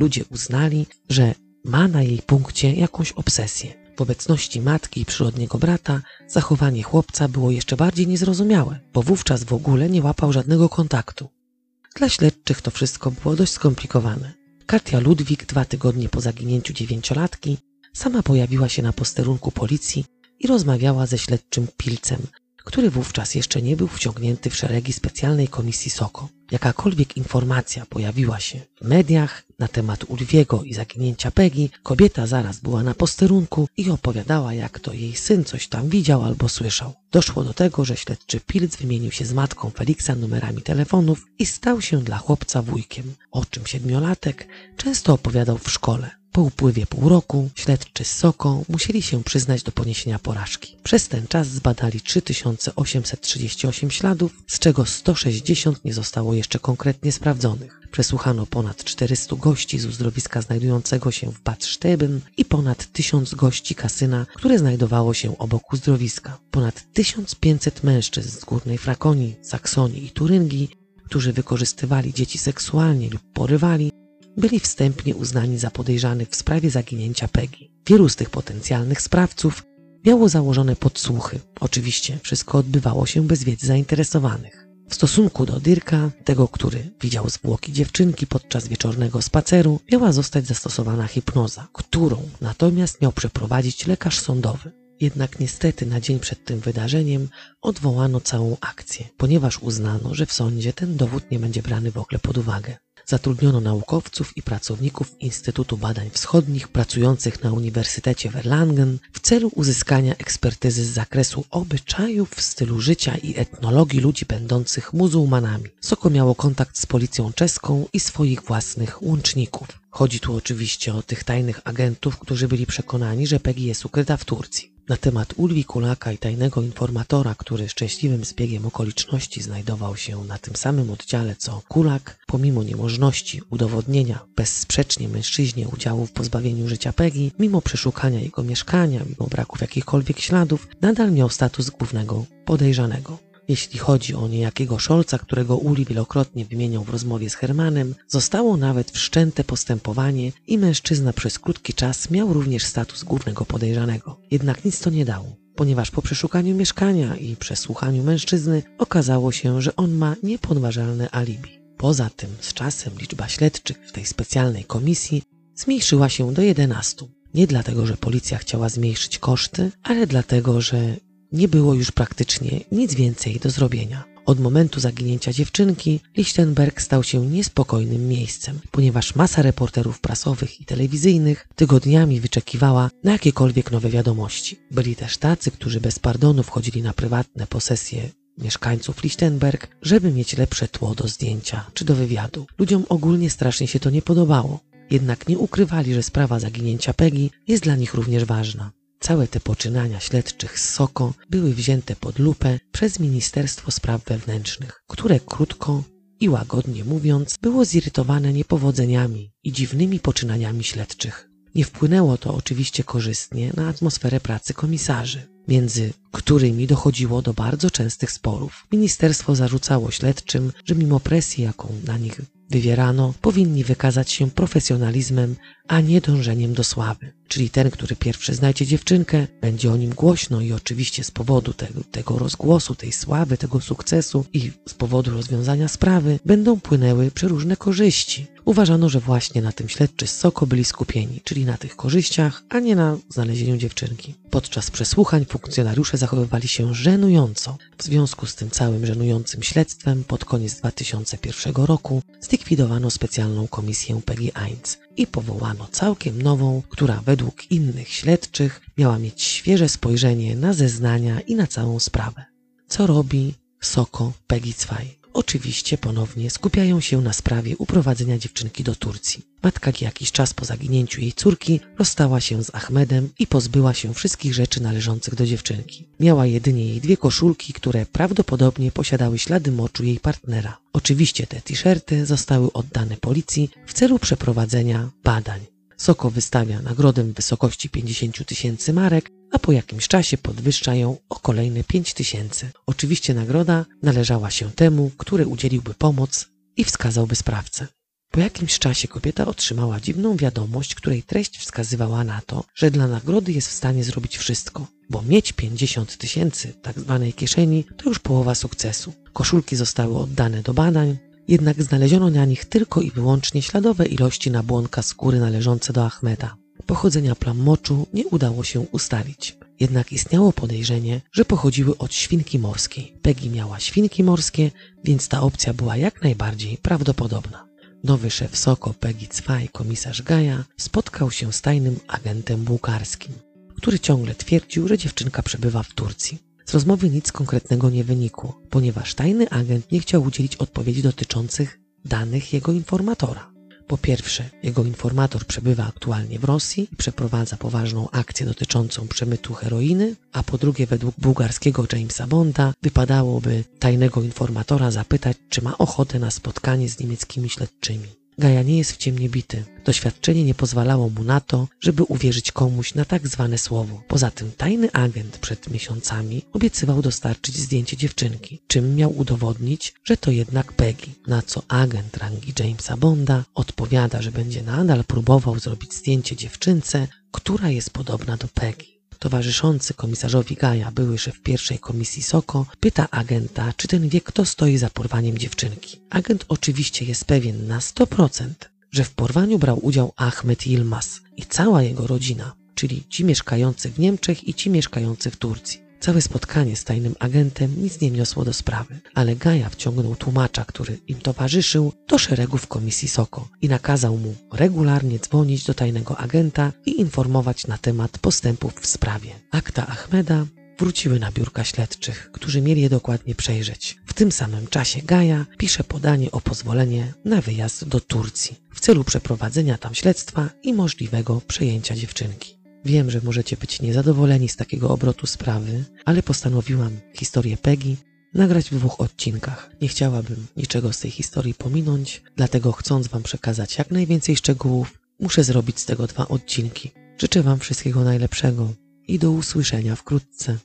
Ludzie uznali, że ma na jej punkcie jakąś obsesję. W obecności matki i przyrodniego brata zachowanie chłopca było jeszcze bardziej niezrozumiałe, bo wówczas w ogóle nie łapał żadnego kontaktu. Dla śledczych to wszystko było dość skomplikowane. Katia Ludwik dwa tygodnie po zaginięciu dziewięciolatki sama pojawiła się na posterunku policji i rozmawiała ze śledczym Pilcem, który wówczas jeszcze nie był wciągnięty w szeregi specjalnej komisji SOKO. Jakakolwiek informacja pojawiła się w mediach na temat Ulwiego i zaginięcia Peggy, kobieta zaraz była na posterunku i opowiadała, jak to jej syn coś tam widział albo słyszał. Doszło do tego, że śledczy Pilc wymienił się z matką Feliksa numerami telefonów i stał się dla chłopca wujkiem, o czym siedmiolatek często opowiadał w szkole. Po upływie pół roku śledczy z Soko musieli się przyznać do poniesienia porażki. Przez ten czas zbadali 3838 śladów, z czego 160 nie zostało jeszcze konkretnie sprawdzonych. Przesłuchano ponad 400 gości z uzdrowiska znajdującego się w Bad Steben i ponad 1000 gości kasyna, które znajdowało się obok uzdrowiska. Ponad 1500 mężczyzn z Górnej Frakonii, Saksonii i Turyngii, którzy wykorzystywali dzieci seksualnie lub porywali, byli wstępnie uznani za podejrzanych w sprawie zaginięcia Peggy. Wielu z tych potencjalnych sprawców miało założone podsłuchy. Oczywiście wszystko odbywało się bez wiedzy zainteresowanych. W stosunku do Dirka, tego, który widział zwłoki dziewczynki podczas wieczornego spaceru, miała zostać zastosowana hipnoza, którą natomiast miał przeprowadzić lekarz sądowy. Jednak niestety na dzień przed tym wydarzeniem odwołano całą akcję, ponieważ uznano, że w sądzie ten dowód nie będzie brany w ogóle pod uwagę. Zatrudniono naukowców i pracowników Instytutu Badań Wschodnich pracujących na Uniwersytecie w Erlangen w celu uzyskania ekspertyzy z zakresu obyczajów, stylu życia i etnologii ludzi będących muzułmanami. Soko miało kontakt z policją czeską i swoich własnych łączników. Chodzi tu oczywiście o tych tajnych agentów, którzy byli przekonani, że Peggy jest ukryta w Turcji. Na temat Ulwi Kulaka i tajnego informatora, który szczęśliwym zbiegiem okoliczności znajdował się na tym samym oddziale co Kulak, pomimo niemożności udowodnienia bezsprzecznie mężczyźnie udziału w pozbawieniu życia Peggy, mimo przeszukania jego mieszkania, mimo braków jakichkolwiek śladów, nadal miał status głównego podejrzanego. Jeśli chodzi o niejakiego Szolca, którego Uli wielokrotnie wymieniał w rozmowie z Hermanem, zostało nawet wszczęte postępowanie i mężczyzna przez krótki czas miał również status głównego podejrzanego. Jednak nic to nie dało, ponieważ po przeszukaniu mieszkania i przesłuchaniu mężczyzny okazało się, że on ma niepodważalne alibi. Poza tym z czasem liczba śledczych w tej specjalnej komisji zmniejszyła się do 11. Nie dlatego, że policja chciała zmniejszyć koszty, ale dlatego, że nie było już praktycznie nic więcej do zrobienia. Od momentu zaginięcia dziewczynki Lichtenberg stał się niespokojnym miejscem, ponieważ masa reporterów prasowych i telewizyjnych tygodniami wyczekiwała na jakiekolwiek nowe wiadomości. Byli też tacy, którzy bez pardonu wchodzili na prywatne posesje mieszkańców Lichtenberg, żeby mieć lepsze tło do zdjęcia czy do wywiadu. Ludziom ogólnie strasznie się to nie podobało, jednak nie ukrywali, że sprawa zaginięcia Peggy jest dla nich również ważna. Całe te poczynania śledczych z Soko były wzięte pod lupę przez Ministerstwo Spraw Wewnętrznych, które krótko i łagodnie mówiąc było zirytowane niepowodzeniami i dziwnymi poczynaniami śledczych. Nie wpłynęło to oczywiście korzystnie na atmosferę pracy komisarzy, między którymi dochodziło do bardzo częstych sporów. Ministerstwo zarzucało śledczym, że mimo presji, jaką na nich wywierano, powinni wykazać się profesjonalizmem, a nie dążeniem do sławy. Czyli ten, który pierwszy znajdzie dziewczynkę, będzie o nim głośno i oczywiście z powodu tego, tego rozgłosu, tej sławy, tego sukcesu i z powodu rozwiązania sprawy będą płynęły przeróżne korzyści. Uważano, że właśnie na tym śledczy z Soko byli skupieni, czyli na tych korzyściach, a nie na znalezieniu dziewczynki. Podczas przesłuchań funkcjonariusze zachowywali się żenująco. W związku z tym całym żenującym śledztwem pod koniec 2001 roku zlikwidowano specjalną komisję Peggy Eins i powołano całkiem nową, która według innych śledczych miała mieć świeże spojrzenie na zeznania i na całą sprawę. Co robi Soko Peggy Zwei? Oczywiście ponownie skupiają się na sprawie uprowadzenia dziewczynki do Turcji. Matka jakiś czas po zaginięciu jej córki rozstała się z Ahmedem i pozbyła się wszystkich rzeczy należących do dziewczynki. Miała jedynie jej dwie koszulki, które prawdopodobnie posiadały ślady moczu jej partnera. Oczywiście te t-shirty zostały oddane policji w celu przeprowadzenia badań. Soko wystawia nagrodę w wysokości 50 tysięcy marek, a po jakimś czasie podwyższa ją o kolejne 5 tysięcy. Oczywiście nagroda należała się temu, który udzieliłby pomoc i wskazałby sprawcę. Po jakimś czasie kobieta otrzymała dziwną wiadomość, której treść wskazywała na to, że dla nagrody jest w stanie zrobić wszystko, bo mieć 50 tysięcy tak zwanej kieszeni to już połowa sukcesu. Koszulki zostały oddane do badań, jednak znaleziono na nich tylko i wyłącznie śladowe ilości nabłonka skóry należące do Ahmeda. Pochodzenia plam moczu nie udało się ustalić. Jednak istniało podejrzenie, że pochodziły od świnki morskiej. Peggy miała świnki morskie, więc ta opcja była jak najbardziej prawdopodobna. Nowy szef Soko Peggy Zwei, komisarz Gaja, spotkał się z tajnym agentem bułgarskim, który ciągle twierdził, że dziewczynka przebywa w Turcji. Z rozmowy nic konkretnego nie wynikło, ponieważ tajny agent nie chciał udzielić odpowiedzi dotyczących danych jego informatora. Po pierwsze, jego informator przebywa aktualnie w Rosji i przeprowadza poważną akcję dotyczącą przemytu heroiny, a po drugie, według bułgarskiego Jamesa Bonda wypadałoby tajnego informatora zapytać, czy ma ochotę na spotkanie z niemieckimi śledczymi. Gaja nie jest w ciemnie bity. Doświadczenie nie pozwalało mu na to, żeby uwierzyć komuś na tak zwane słowo. Poza tym tajny agent przed miesiącami obiecywał dostarczyć zdjęcie dziewczynki, czym miał udowodnić, że to jednak Peggy. Na co agent rangi Jamesa Bonda odpowiada, że będzie nadal próbował zrobić zdjęcie dziewczynce, która jest podobna do Peggy. Towarzyszący komisarzowi Gaja, były szef pierwszej komisji Soko, pyta agenta, czy ten wie, kto stoi za porwaniem dziewczynki. Agent oczywiście jest pewien na 100%, że w porwaniu brał udział Ahmed Yilmaz i cała jego rodzina, czyli ci mieszkający w Niemczech i ci mieszkający w Turcji. Całe spotkanie z tajnym agentem nic nie wniosło do sprawy, ale Gaja wciągnął tłumacza, który im towarzyszył, do szeregów komisji Soko i nakazał mu regularnie dzwonić do tajnego agenta i informować na temat postępów w sprawie. Akta Ahmeda wróciły na biurka śledczych, którzy mieli je dokładnie przejrzeć. W tym samym czasie Gaja pisze podanie o pozwolenie na wyjazd do Turcji w celu przeprowadzenia tam śledztwa i możliwego przejęcia dziewczynki. Wiem, że możecie być niezadowoleni z takiego obrotu sprawy, ale postanowiłam historię Peggy nagrać w dwóch odcinkach. Nie chciałabym niczego z tej historii pominąć, dlatego chcąc Wam przekazać jak najwięcej szczegółów, muszę zrobić z tego dwa odcinki. Życzę Wam wszystkiego najlepszego i do usłyszenia wkrótce.